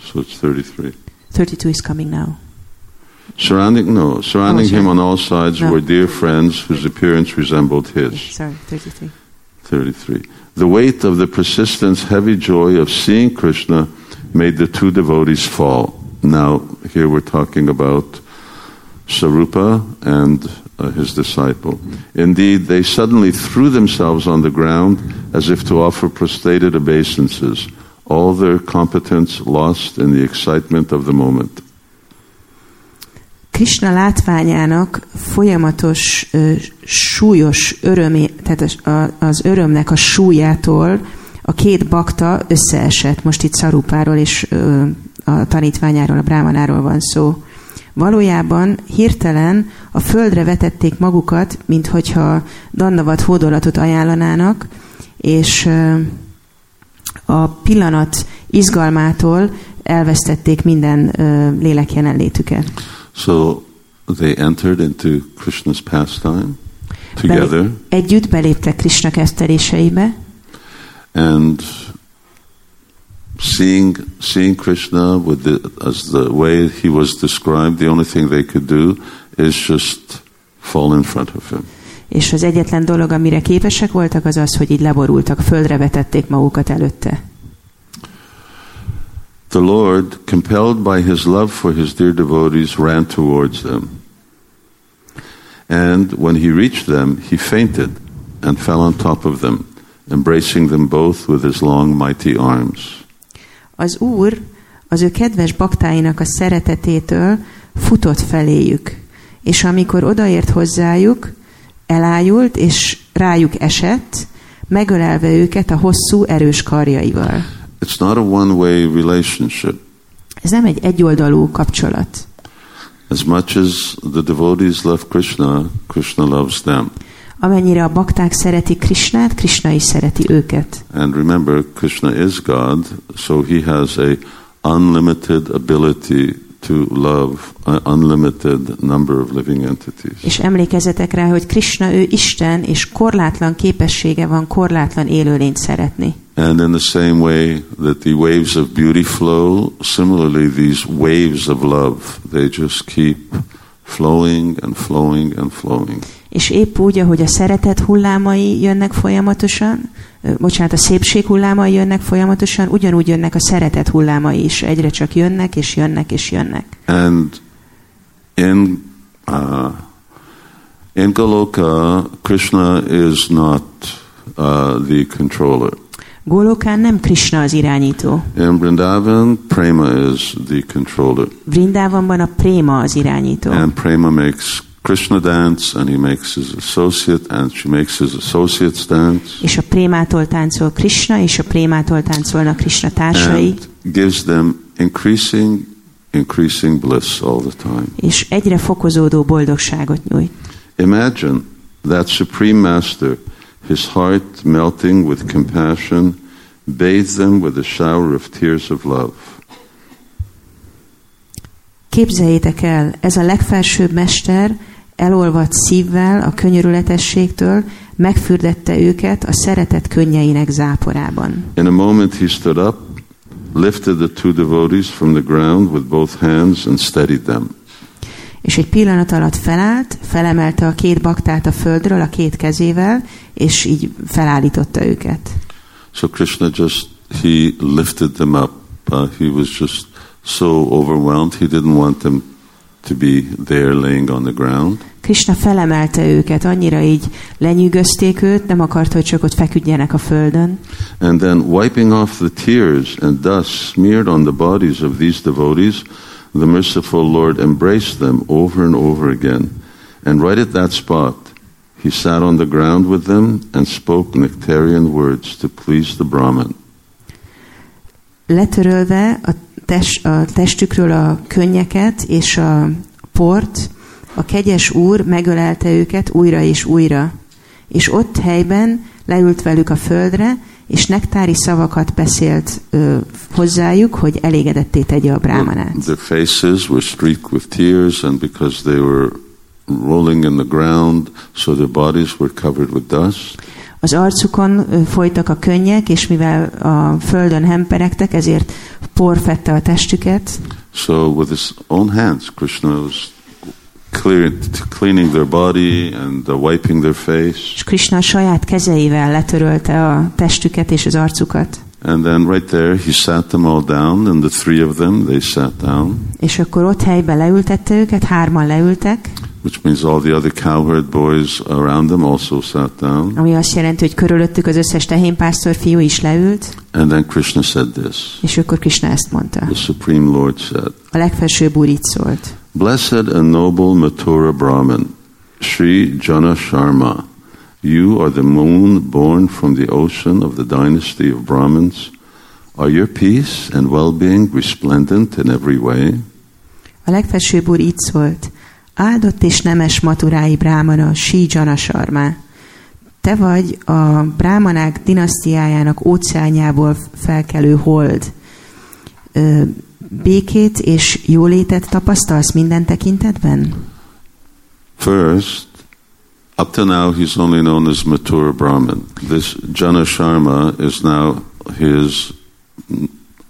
So it's 33. 32 is coming now. Surrounding, no, surrounding Oh, him on all sides No. were dear friends whose appearance resembled his. Sorry, 33. 33. The weight of the persistence, heavy joy of seeing Krishna made the two devotees fall. Now, here we're talking about Sarupa and uh, his disciple. Indeed, they suddenly threw themselves on the ground as if to offer prostrated obeisances, all their competence lost in the excitement of the moment. Krishna látványának folyamatos, súlyos örömé, tehát az, örömnek a súlyától a két bakta összeesett. Most itt Szarupáról és a tanítványáról, a brámanáról van szó. Valójában hirtelen a földre vetették magukat, mint hogyha dannavat hódolatot ajánlanának, és ö, a pillanat izgalmától elvesztették minden ö, lélek jelenlétüket. So they entered into Krishna's pastime together, Belé- együtt beléptek Krishna kezdteléseibe, and seeing seeing Krishna with the, as the way he was described, the only thing they could do is just fall in front of him. És az egyetlen dolog, amire képesek voltak, az az, hogy így leborultak, földre vetették magukat előtte. The Lord, compelled by his love for his dear devotees, ran towards them. And when he reached them, he fainted and fell on top of them, embracing them both with his long, mighty arms. Az Úr az ő kedves baktáinak a szeretetétől futott feléjük, és amikor odaért hozzájuk, elájult, és rájuk esett, megölelve őket a hosszú, erős karjaival. It's not a one way relationship. Ez nem egy egyoldalú kapcsolat. As much as the devotees love Krishna, Krishna loves them. Amennyire a bakták szeretik Krisnát, Krishna is szereti őket. And remember, Krishna is God, so he has a unlimited ability to love an unlimited number of living entities. És emlékezzetek rá, hogy Krishna ő Isten, és korlátlan képessége van korlátlan élőlényt szeretni. And in the same way that the waves of beauty flow, similarly these waves of love, they just keep flowing and flowing and flowing. És épp úgy, ahogy a szeretet hullámai jönnek folyamatosan, bocsánat, a szépség hullámai jönnek folyamatosan, ugyanúgy jönnek a szeretet hullámai is. Egyre csak jönnek, és jönnek, és jönnek. And in uh, in Goloka, Krishna is not uh, the controller. Gólokán nem Krishna az irányító. In Vrindavan, Prema is the controller. Vrindávanban a préma az irányító. And Prema makes Krishna dance, and he makes his associate, and she makes his associates dance, És a prémától táncol Krishna, és a prémától táncolnak Krishna társai, and gives them increasing, increasing bliss all the time. és egyre fokozódó boldogságot nyújt. Imagine that Supreme Master, his heart melting with compassion, bathes them with a shower of tears of love. Képzeljétek el, ez a legfelsőbb mester elolvadt szívvel a könyörületességtől megfürdette őket a szeretet könnyeinek záporában. In a moment he stood up, lifted the two devotees from the ground with both hands, and steadied them. És egy pillanat alatt felállt, felemelte a két baktát a földről a két kezével, és így felállította őket. So Krishna just, he lifted them up. Uh, he was just so overwhelmed, he didn't want them to be there laying on the ground. Krishna felemelte őket, annyira így lenyűgözték őt, nem akarta, hogy csak ott feküdjenek a földön. And then wiping off the tears and dust smeared on the bodies of these devotees, the merciful Lord embraced them over and over again. And right at that spot, he sat on the ground with them and spoke nectarian words to please the Brahman. Letörölve a, test, a testükről a könnyeket és a port, a kegyes úr megölelte őket újra és újra. És ott helyben leült velük a földre, és nektári szavakat beszélt ö, hozzájuk, hogy elégedetté tegye a brámanát. Their faces were streaked with tears, and because they were rolling in the ground, so their bodies were covered with dust. Az arcukon folytak a könnyek, és mivel a földön hemperegtek, ezért por fette a testüket, So, with his own hands, Krishna was cleaning their body and uh, wiping their face. és Krishna saját kezeivel letörölte a testüket és az arcukat. And then, right there, he sat them all down, and the three of them they sat down, És akkor ott helyben leültette őket, hárman leültek, which means all the other cowherd boys around them also sat down. ami azt jelenti, hogy körülöttük az összes tehénpásztor fiú is leült, And then Krishna said this. és akkor Krishna ezt mondta. The Supreme Lord said, A legfelsőbb úr így szólt. Blessed and noble Mathura Brahman, Sri Jana Sharma, You are the moon born from the ocean of the dynasty of Brahmins. Are your peace and well being resplendent in every way? A legfelsőbb úr így szólt, áldott és nemes maturái brámana, sí Janasarmá. Te vagy a brámanák dinasztiájának óceánjából felkelő hold. Békét és jólétet tapasztalsz minden tekintetben? First, up to now he's only known as Mathura Brahman. This Jana Sharma is now his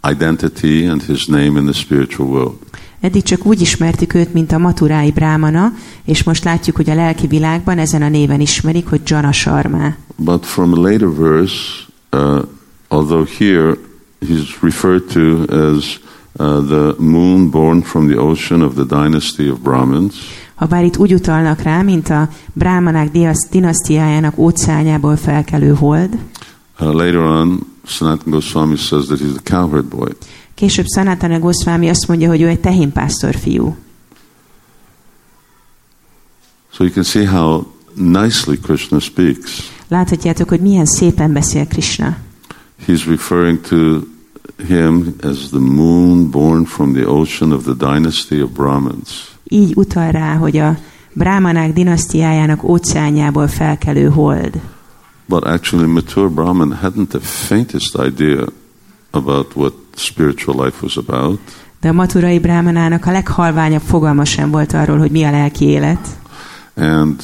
identity and his name in the spiritual world. Eddig csak úgy ismertük őt, mint a maturái brámana, és most látjuk, hogy a lelki világban ezen a néven ismerik, hogy Jana Sharma. But from a later verse, uh, although here he's referred to as uh, the moon born from the ocean of the dynasty of Brahmins, Ha bár itt úgy utalnak rá, mint a brámanák dinasztiájának óceánjából felkelő hold, uh, later on Sanatana Goswami says that he's a cowherd boy. Később Sanatana Goswami azt mondja, hogy ő egy tehénpásztor fiú. So you can see how nicely Krishna speaks. Láthatjátok, hogy milyen szépen beszél Krishna. He's referring to him as the moon born from the ocean of the dynasty of Brahmins. Így utal rá, hogy a brámanák dinasztiájának óceánjából felkelő hold. But actually, Mathura Brahman hadn't the faintest idea about what spiritual life was about. De a maturai brámanának a leghalványabb fogalma sem volt arról, hogy mi a lelki élet. And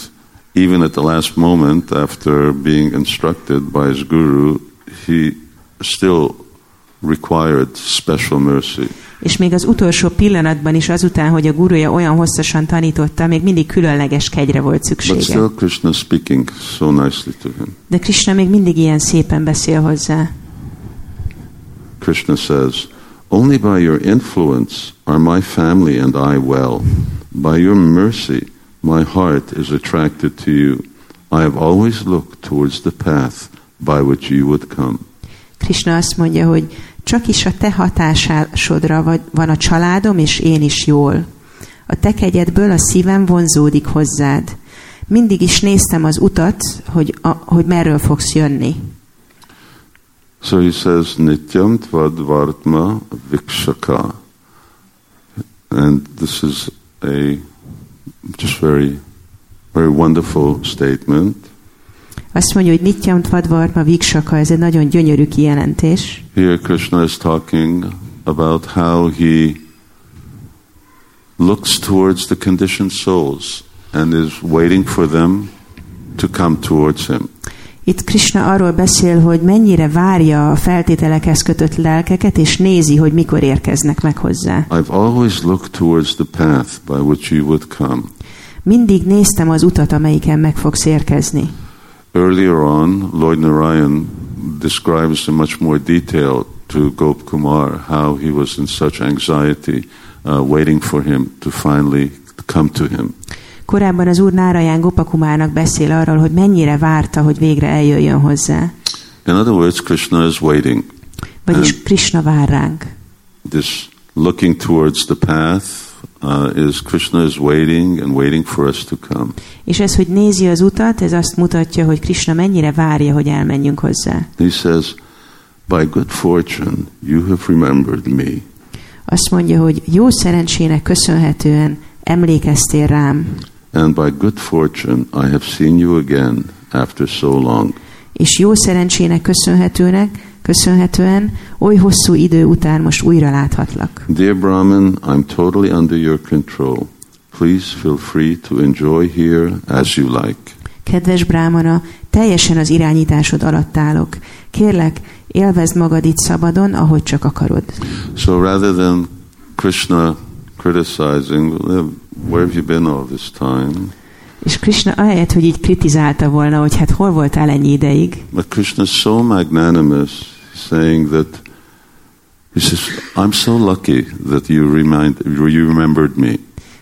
even at the last moment, after being instructed by his guru, he still required special mercy. És még az utolsó pillanatban is azután, hogy a gurúja olyan hosszasan tanította, még mindig különleges kegyre volt But szüksége. still, Krishna speaking so nicely to him. De Krishna még mindig ilyen szépen beszél hozzá. Krishna says, Only by your influence are my family and I well. By your mercy, my heart is attracted to you. I have always looked towards the path by which you would come. Krishna azt mondja, hogy csak is a te hatásodra van a családom, és én is jól. A te kegyedből a szívem vonzódik hozzád. Mindig is néztem az utat, hogy, a, hogy merről fogsz jönni. So he says, Nityam tvad vartma vikshaka. And this is a just very, very wonderful statement. Azt mondja, hogy Nityam Tvadvarma Viksaka, ez egy nagyon gyönyörű kijelentés. Here Krishna is talking about how he looks towards the conditioned souls and is waiting for them to come towards him. Itt Krishna arról beszél, hogy mennyire várja a feltételekhez kötött lelkeket, és nézi, hogy mikor érkeznek meg hozzá. I've always looked towards the path by which you would come. Mindig néztem az utat, amelyiken meg fogsz érkezni. Earlier on, Lloyd Narayan describes in much more detail to Gop Kumar how he was in such anxiety uh, waiting for him to finally come to him. Korábban az úr Náraján Gopakumárnak beszél arról, hogy mennyire várta, hogy végre eljöjjön hozzá. In other words, Krishna is waiting. Vagyis Krishna vár ránk. This looking towards the path uh, is Krishna is waiting and waiting for us to come. És ez, hogy nézi az utat, ez azt mutatja, hogy Krishna mennyire várja, hogy elmenjünk hozzá. He says, By good fortune, you have remembered me. Azt mondja, hogy jó szerencsének köszönhetően emlékeztél rám, And by good fortune, I have seen you again after so long. és jó szerencsének köszönhetőnek, köszönhetően oly hosszú idő után most újra láthatlak. Dear Brahman, I'm totally under your control. Please feel free to enjoy here as you like. Kedves Brámana, teljesen az irányításod alatt állok. Kérlek, élvezd magad itt szabadon, ahogy csak akarod. So rather than Krishna criticizing, "Well, where have you been all this time? És Krishna ahelyett, hogy így kritizálta volna, hogy hát hol voltál ennyi ideig, But Krishna is so magnanimous, saying that he says, "I'm so lucky that you remind you remembered me."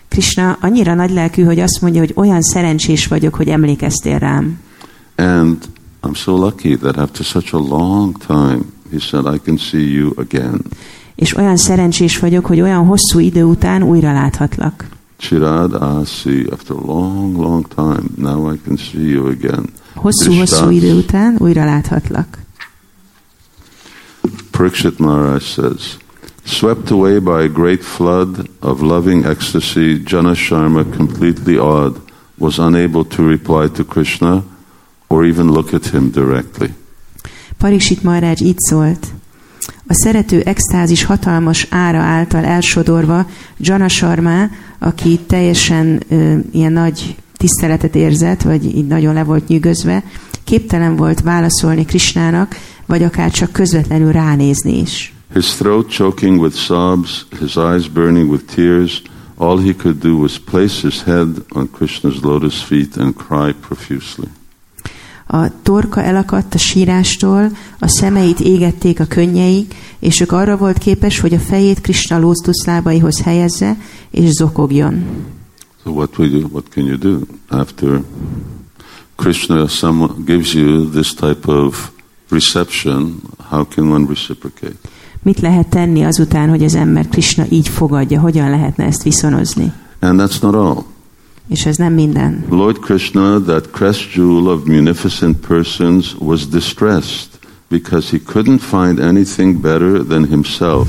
Krishna annyira nagy lelkű, hogy azt mondja, hogy olyan szerencsés vagyok, hogy emlékeztél rám. And I'm so lucky that after such a long time, he said, I can see you again. És olyan szerencsés vagyok, hogy olyan hosszú idő után újra láthatlak. Chirad Asi, after a long, long time, now I can see you again. Hosszú-hosszú idő után újra láthatlak. Parikshit Maharaj says, Swept away by a great flood of loving ecstasy, Jana Sharma, completely awed, was unable to reply to Krishna or even look at him directly. Pariksit Maharaj így szólt. A szerető extázis hatalmas ára által elsodorva Jana Sharma, aki teljesen ö, ilyen nagy tiszteletet érzett, vagy így nagyon le volt nyűgözve, képtelen volt válaszolni Krishnának, vagy akár csak közvetlenül ránézni is. His throat choking with sobs, his eyes burning with tears, all he could do was place his head on Krishna's lotus feet and cry profusely. A torka elakadt a sírástól, a szemeit égették a könnyei, és ők arra volt képes, hogy a fejét Krishna lótuszlábaihoz helyezze, és zokogjon. So what will you, what can you do after Krishna someone gives you this type of reception? How can one reciprocate? Mit lehet tenni azután, hogy az ember Krishna így fogadja? Hogyan lehetne ezt viszonozni? And that's not all. És ez nem minden. Lord Krishna, that crest jewel of munificent persons, was distressed because he couldn't find anything better than himself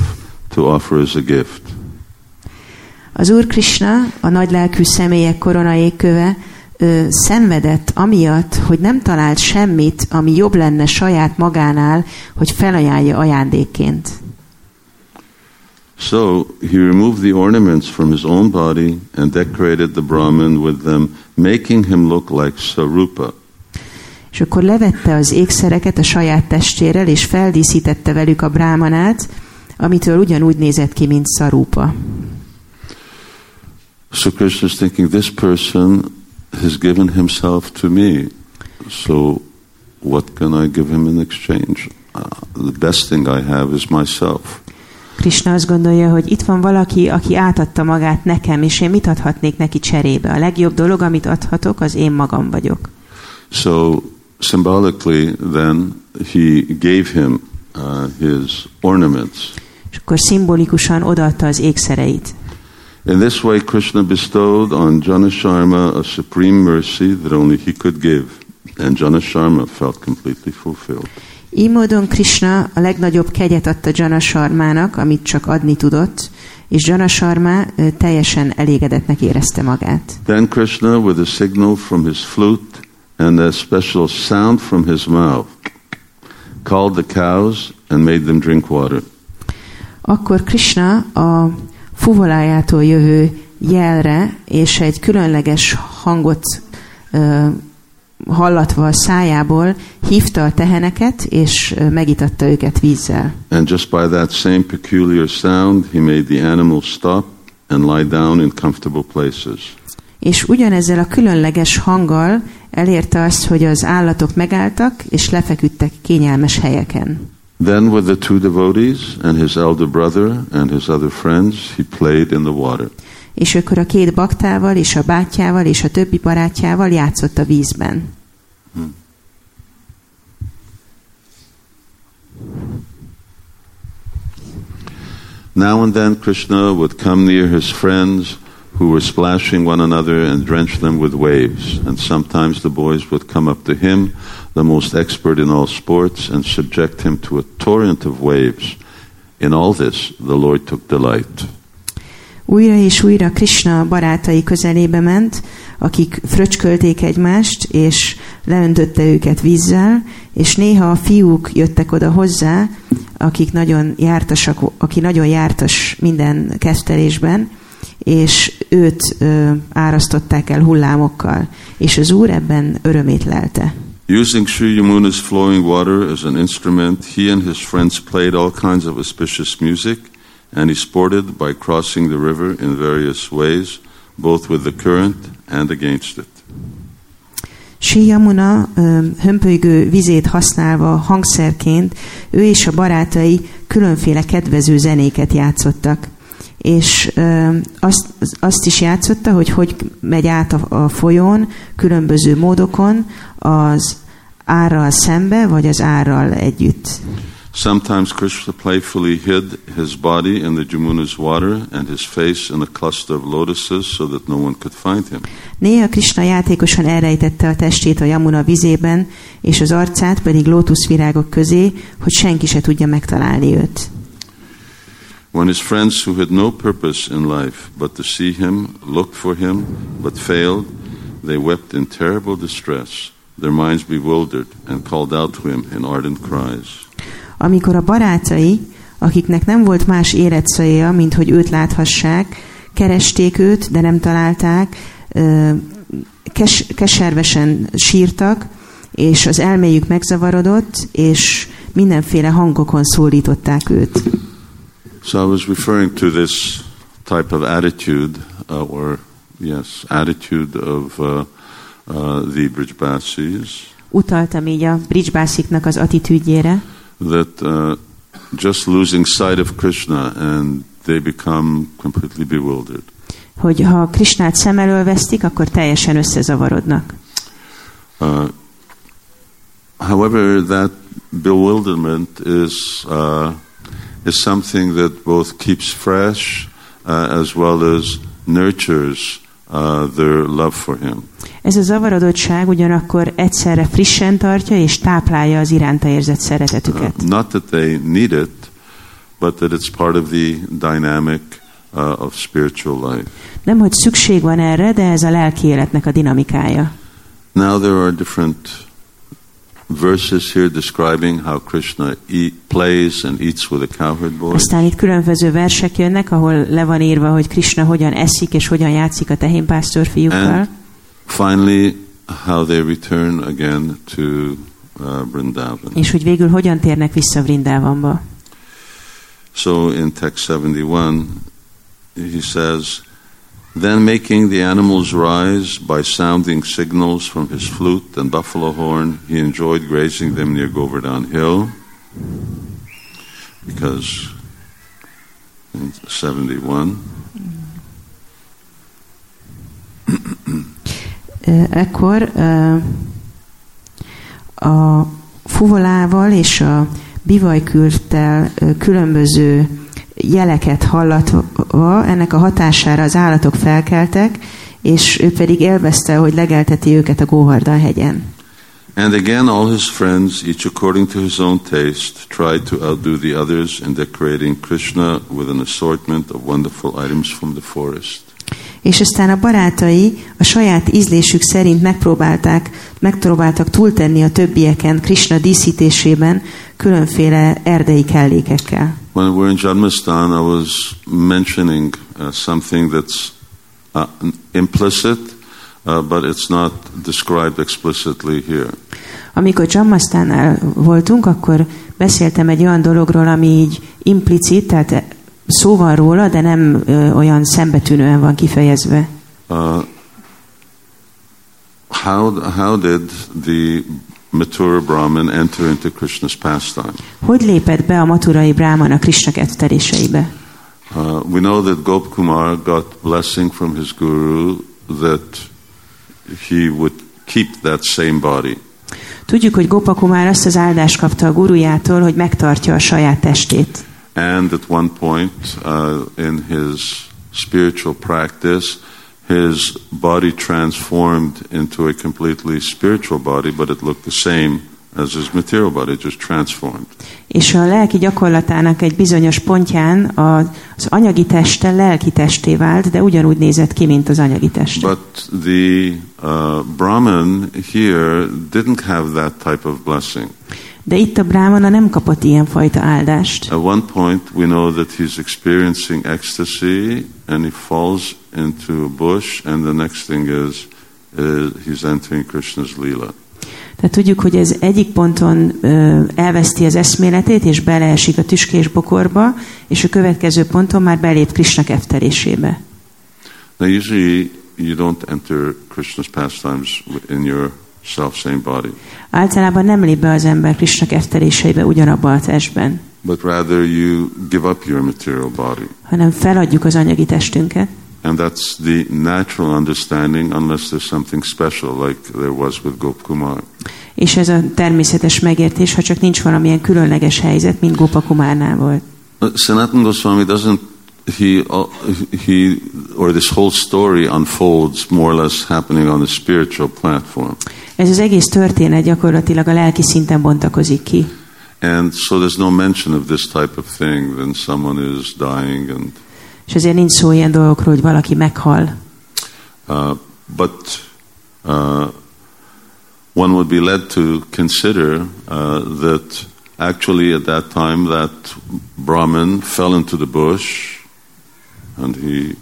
to offer as a gift. Az Úr Krishna, a nagylelkű személyek koronai köve, ö, szenvedett amiatt, hogy nem talált semmit, ami jobb lenne saját magánál, hogy felajánlja ajándékként. So he removed the ornaments from his own body and decorated the Brahmin with them, making him look like Sarupa. És akkor levette az ékszereket a saját testérel, és feldíszítette velük a brámanát, amitől ugyanúgy nézett ki, mint Szarupa. So Krishna is thinking, this person has given himself to me. So what can I give him in exchange? Uh, the best thing I have is myself. Krishna azt gondolja, hogy itt van valaki, aki átadta magát nekem, és én mit adhatnék neki cserébe? A legjobb dolog, amit adhatok, az én magam vagyok. So symbolically, then he gave him uh, his ornaments. És akkor szimbolikusan odaadta az ékszereit. In this way, Krishna bestowed on Janasharma a supreme mercy that only he could give, and Janasharma felt completely fulfilled. Így módon Krishna a legnagyobb kegyet adta Jana Sharmának, amit csak adni tudott, és Jana Sharma ö, teljesen elégedetnek érezte magát. Then Krishna, with a signal from his flute and a special sound from his mouth, called the cows and made them drink water. Akkor Krishna a fuvolájától jövő jelre és egy különleges hangot ö, hallatva a szájából hívta a teheneket, és megitatta őket vízzel. And just by that same peculiar sound, he made the animals stop and lie down in comfortable places. És ugyanezzel a különleges hanggal elérte azt, hogy az állatok megálltak, és lefeküdtek kényelmes helyeken. Then, with the two devotees and his elder brother and his other friends, he played in the water. És akkor a két baktával, és a és a többi barátjával játszott a vízben. Now and then, Krishna would come near his friends who were splashing one another and drench them with waves. And sometimes the boys would come up to him, the most expert in all sports, and subject him to a torrent of waves. In all this, the Lord took delight. Újra és újra Krishna barátai közelébe ment, akik fröcskölték egymást, és leöntötte őket vízzel, és néha a fiúk jöttek oda hozzá, akik nagyon jártasak, aki nagyon jártas minden kezdtelésben, és őt ö, árasztották el hullámokkal, és az Úr ebben örömét lelte. Using Sri Yamuna's flowing water as an instrument, he and his friends played all kinds of auspicious music, and he sported by crossing the river in various ways, both with the current and against it. Sri Yamuna hömpölygő vizét használva hangszerként ő és a barátai különféle kedvező zenéket játszottak. És azt, azt is játszotta, hogy hogy megy át a, a folyón különböző módokon az árral szembe, vagy az árral együtt. Sometimes Krishna playfully hid his body in the Jamuna's water and his face in a cluster of lotuses so that no one could find him. Néha Krishna játékosan elrejtette a testét a Yamuna vizében, és az arcát pedig lótuszvirágok közé, hogy senki se tudja megtalálni őt. When his friends who had no purpose in life but to see him looked for him but failed, they wept in terrible distress, their minds bewildered, and called out to him in ardent cries. Amikor a barátai, akiknek nem volt más életcélja, mint hogy őt láthassák, keresték őt, de nem találták, kes, keservesen sírtak, és az elméjük megzavarodott, és mindenféle hangokon szólították őt. So I was referring to this type of attitude, uh, or yes, attitude of uh, uh, the Brijbasis, Utaltam így a bridgebásziknak az attitűdjére, that uh, just losing sight of Krishna and they become completely bewildered. hogy ha Krisnát szem elől vesztik, akkor teljesen összezavarodnak. Uh, however, that bewilderment is uh, is something that both keeps fresh uh, as well as nurtures uh, their love for Him. Ez a zavarodottság ugyanakkor egyszerre frissen tartja és táplálja az iránta érzett Uh, szeretetüket. not that they need it, but that it's part of the dynamic uh, of spiritual life. Nem, hogy szükség van erre, de ez a lelki életnek a dinamikája. Now there are different verses here describing how Krishna eat, plays and eats with the cowherd boys. Aztán itt különböző versek jönnek, ahol le van írva, hogy Krishna hogyan eszik és hogyan játszik a tehénpásztor fiúkkal. And finally, how they return again to uh, Vrindavan. És hogy végül hogyan térnek vissza Vrindávamba. So in text 71, he says, Then making the animals rise by sounding signals from his flute and buffalo horn, he enjoyed grazing them near Govardhan Hill. Because in 71, Ö, Ekkor a fuvolával és a bivajkürttel különböző jeleket hallatva ennek a hatására az állatok felkeltek, és ő pedig élvezte, hogy legelteti őket a Góhardan hegyen. And again, all his friends, each according to his own taste, tried to outdo the others in decorating Krishna with an assortment of wonderful items from the forest. És aztán a barátai a saját ízlésük szerint megpróbálták, megpróbáltak túltenni a többieken Krishna díszítésében különféle erdei kellékekkel. When we're in Janmastan, I was mentioning uh, something that's uh, implicit, uh, but it's not described explicitly here. Amikor Jammasztánál voltunk, akkor beszéltem egy olyan dologról, ami így implicit, tehát szó van róla, de nem ö, olyan szembetűnően van kifejezve. Uh, how, how did the Mathura Brahmin enter into Krishna's pastime? Hogy lépett be a maturai bráman a Krishna ketteléseibe? Uh, we know that Gop Kumar got blessing from his guru that he would keep that same body. Tudjuk, hogy Gopakumár azt az áldást kapta a gurujától, hogy megtartja a saját testét. And at one point uh, in his spiritual practice, his body transformed into a completely spiritual body, but it looked the same as his material body, just transformed. És a lelki gyakorlatának egy bizonyos pontján az anyagi teste lelki testé vált, de ugyanúgy nézett ki, mint az anyagi teste. But the uh, Brahmin here didn't have that type of blessing. De itt a brámana nem kapott ilyen fajta áldást. At one point, we know that he's experiencing ecstasy and he falls into a bush, and the next thing is uh, he's entering Krishna's Leela. Tehát tudjuk, hogy ez egyik ponton ö, elveszti az eszméletét, és beleesik a tüskés bokorba, és a következő ponton már belép Krishna keftelésébe. Now, usually you don't enter Krishna's pastimes in your self-same body, Általában nem lép be az ember Krishna kefteléseibe ugyanabba a testben, but rather you give up your material body. hanem feladjuk az anyagi testünket, And that's the natural understanding, unless there's something special like there was with Gop Kumar. És ez a természetes megértés, ha csak nincs valamilyen különleges helyzet, mint Gopakumárnál volt. Sanatana Goswami doesn't he uh, he or this whole story unfolds more or less happening on the spiritual platform. Ez az egész történet gyakorlatilag a lelki szinten bontakozik ki. And so there's no mention of this type of thing when someone is dying and És ezért nincs szó ilyen dolgokról, hogy valaki meghal. uh, but uh, one would be led to consider uh, that actually at that time that Brahmin fell into the bush and he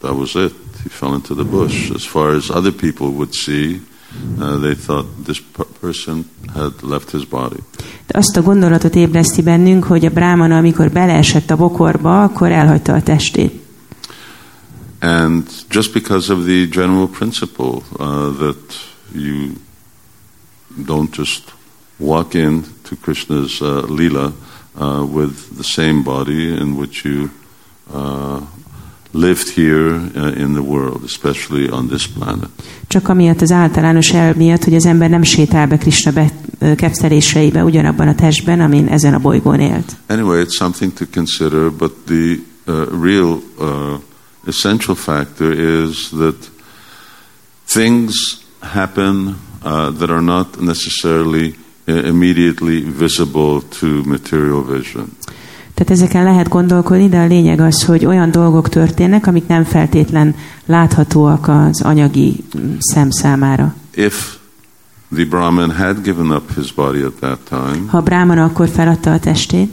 that was it. He fell into the bush. As far as other people would see uh, they thought this per- person had left his body. De azt a gondolatot ébreszti bennünk, hogy a brámana, amikor beleesett a bokorba, akkor elhagyta a testét. And just because of the general principle uh, that you don't just walk in to Krishna's uh, lila uh, with the same body in which you uh, lived here uh, in the world, especially on this planet. Csak amiatt az általános el miatt, hogy az ember nem sétál be Krishna be, ö, kepszeréseibe ugyanabban a testben, amin ezen a bolygón élt. Anyway, it's something to consider, but the uh, real uh, essential factor is that things happen uh, that are not necessarily uh, immediately visible to material vision. Tehát ezeken lehet gondolkodni, de a lényeg az, hogy olyan dolgok történnek, amik nem feltétlen láthatóak az anyagi mm, szem számára. If the Brahmin had given up his body at that time, Ha a brámana akkor feladta a testét,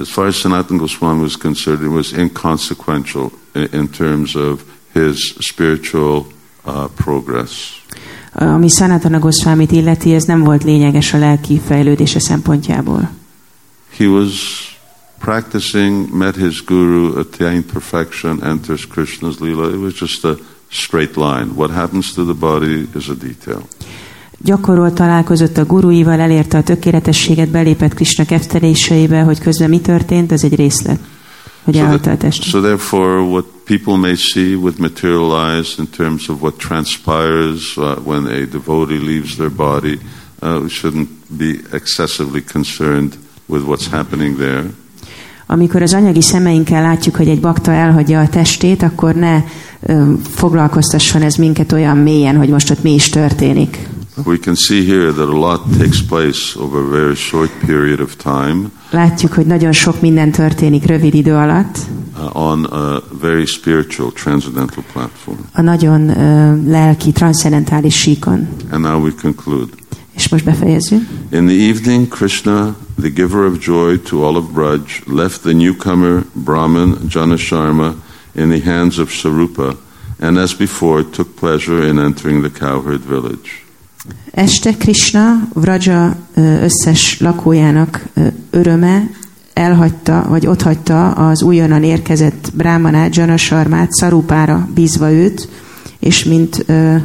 as far as Sanatana Goswami was concerned, it was inconsequential in, in terms of his spiritual uh, progress. ami Sanatana Goswamit illeti, ez nem volt lényeges a lelki fejlődése szempontjából. He was practicing, met his guru, attained perfection, enters Krishna's Leela. It was just a straight line. What happens to the body is a detail. Gyakorolt találkozott a guruival, elérte a tökéletességet, belépett Krishna kefteléseibe, hogy közben mi történt, ez egy részlet, hogy So, elhagyta a testet. so therefore, what people may see with material eyes in terms of what transpires uh, when a devotee leaves their body, uh, we shouldn't be excessively concerned with what's happening there. Amikor az anyagi szemeinkkel látjuk, hogy egy bakta elhagyja a testét, akkor ne ö, foglalkoztasson ez minket olyan mélyen, hogy most ott mi is történik. We can see here that a lot takes place over a very short period of time Látjuk, hogy nagyon sok minden történik rövid idő alatt, uh, on a very spiritual, transcendental platform. a nagyon ö, lelki, transzendentális síkon. And now we conclude. És most befejezzük. In the evening, Krishna, the giver of joy to all of Braj, left the newcomer Brahmin Janasharma in the hands of Sarupa, and as before, took pleasure in entering the cowherd village. Este Krishna Vraja összes lakójának öröme elhagyta, vagy otthagyta az újonnan érkezett brámanát, Janasarmát, Szarupára bízva őt, és mint ö,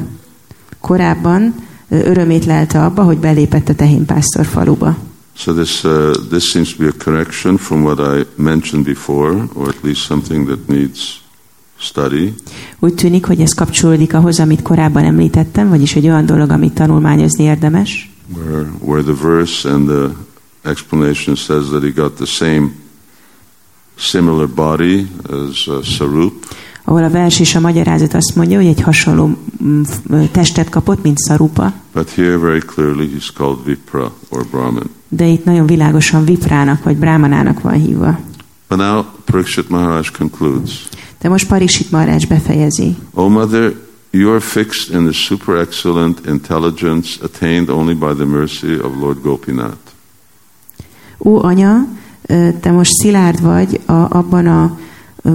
korábban örömét lelte abba, hogy belépett a tehénpásztor faluba. So this uh, this seems to be a correction from what I mentioned before, or at least something that needs study. Úgy tűnik, hogy ez kapcsolódik ahhoz, amit korábban említettem, vagyis egy olyan dolog, amit tanulmányozni érdemes, where, where the verse and the explanation says that he got the same similar body as uh, Sarup, ahol a vers és a magyarázat azt mondja, hogy egy hasonló mm, testet kapott, mint Szarupa, but here very clearly he's called Vipra or Brahmin. de itt nagyon világosan Viprának vagy Brámanának van hívva. But now Parikshit Maharaj concludes, De most Parisit Marács befejezi. O mother, you are fixed in the super excellent intelligence attained only by the mercy of Lord Gopinath. Ó, anya, te most szilárd vagy a, abban a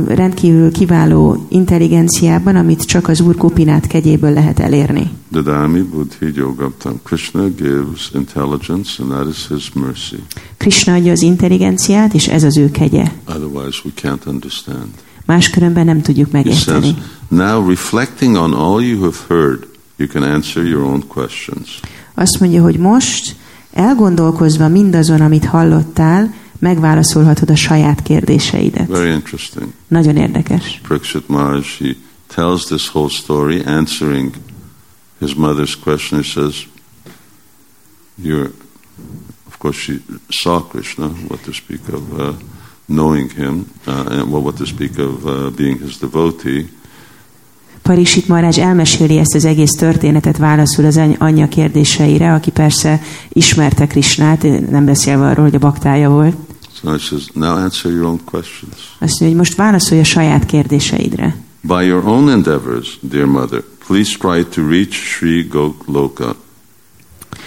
rendkívül kiváló intelligenciában, amit csak az Úr Gopinát kegyéből lehet elérni. Dadami buddhi yogaptam. Krishna gives intelligence and that is his mercy. Krishna adja az intelligenciát, és ez az ő kegye. Otherwise we can't understand. Máskülönben nem tudjuk He says, megérteni. now reflecting on all you have heard, you can answer your own questions. Azt mondja, hogy most elgondolkozva mindazon, amit hallottál, megválaszolhatod a saját kérdéseidet. Very interesting. Nagyon érdekes. Parikshit Maharaj, he tells this whole story, answering his mother's question. He says, here, of course, she saw Krishna, what to speak of uh, knowing him, uh, and well, what to speak of uh, being his devotee. Parisit Marázs elmeséli ezt az egész történetet, válaszul az any- anyja kérdéseire, aki persze ismerte Krisnát, nem beszélve arról, hogy a baktája volt. So says, now answer your own questions. Azt mondja, hogy most válaszolj a saját kérdéseidre. By your own endeavors, dear mother, please try to reach Sri Gokloka,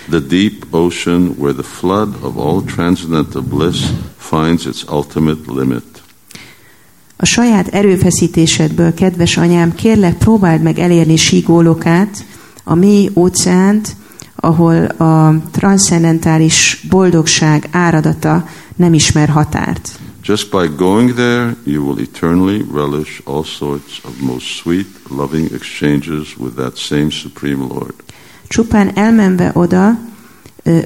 the deep ocean where the flood of all transcendental bliss finds its ultimate limit. A saját erőfeszítésedből, kedves anyám, kérlek próbáld meg elérni sígólokát, a mély óceánt, ahol a transzcendentális boldogság áradata nem ismer határt. Just by going there, you will eternally relish all sorts of most sweet, loving exchanges with that same Supreme Lord. Csupán elmenve oda,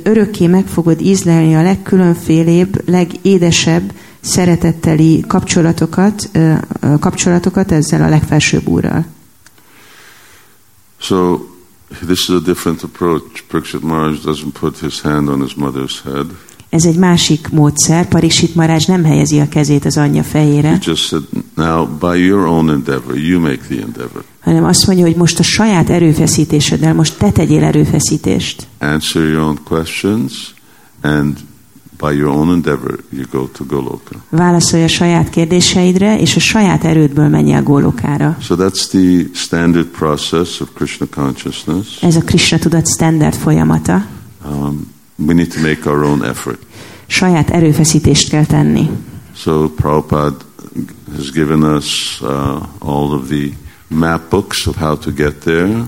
örökké meg fogod ízlelni a legkülönfélébb, legédesebb, szeretetteli kapcsolatokat, kapcsolatokat ezzel a legfelsőbb úrral. So, this is a different approach. Parikshit Maharaj doesn't put his hand on his mother's head. Ez egy másik módszer. Parisit Marázs nem helyezi a kezét az anyja He fejére, just said, now by your own endeavor, you make the endeavor. hanem azt mondja, hogy most a saját erőfeszítéseddel, most te tegyél erőfeszítést. Answer your own questions, and by your own endeavor, you go to Goloka. Válaszolj a saját kérdéseidre, és a saját erődből menj el Gólokára. So that's the standard process of Krishna consciousness. Ez a Krishna tudat standard folyamata. Um, we need to make our own effort. Saját erőfeszítést kell tenni. So Prabhupada has given us uh, all of the map books of how to get there.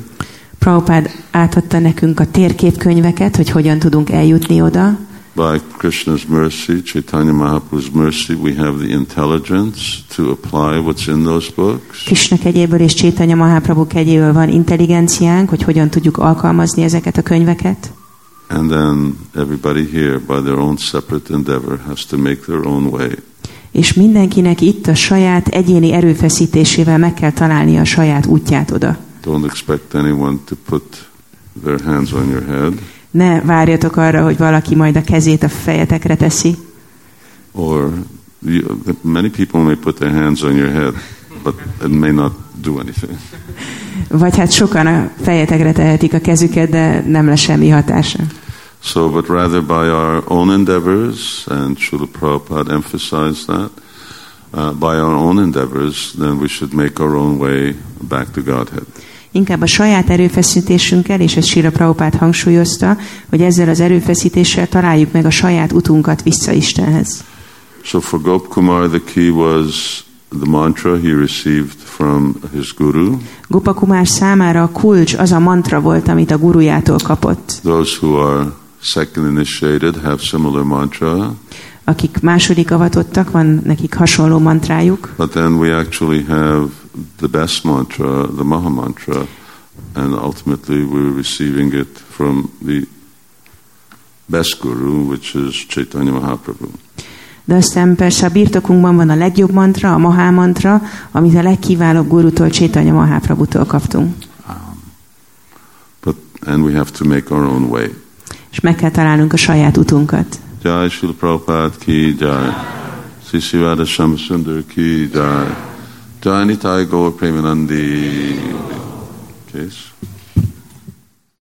Prabhupád átadta nekünk a térképkönyveket, hogy hogyan tudunk eljutni oda. By Krishna's mercy, Chaitanya Mahaprabhu's mercy, we have the intelligence to apply what's in those books. Krishna kegyéből és Csétanya Mahaprabhu kegyéből van intelligenciánk, hogy hogyan tudjuk alkalmazni ezeket a könyveket. And then everybody here, by their own separate endeavor, has to make their own way. És mindenkinek itt a saját egyéni erőfeszítésével meg kell találni a saját útját oda. Don't expect anyone to put their hands on your head Ne várjatok arra, hogy valaki majd a kezét a fejetekre teszi, or you, many people may put their hands on your head, but it may not do anything. vagy hát sokan a fejetekre tehetik a kezüket, de nem lesz semmi hatása. So, but rather by our own endeavors, and Srila Prabhupada emphasized that, uh, by our own endeavors, then we should make our own way back to Godhead. Inkább a saját erőfeszítésünkkel, és ezt Sira Prabhupád hangsúlyozta, hogy ezzel az erőfeszítéssel találjuk meg a saját utunkat vissza Istenhez. So for Gop Kumar, the key was the mantra he received from his guru. Gopakumár számára a kulcs az a mantra volt, amit a gurujától kapott. Those who are second initiated have similar mantra, Akik második avatottak, van nekik hasonló mantrájuk, but then we actually have the best mantra, the Maha mantra, and ultimately we're receiving it from the best guru, which is Chaitanya Mahaprabhu. De aztán persze a birtokunkban van a legjobb mantra, a Mahá mantra, amit a legkiválóbb gurutól, Csétanya Maháprabhutól kaptunk. But and we have to make our own way. És meg kell találnunk a saját utunkat. Jai Srila Prabhupada ki Jai. Sri Shivada Shamsundar ki Jai. Jai Nitai Gaur Premanandi. Case.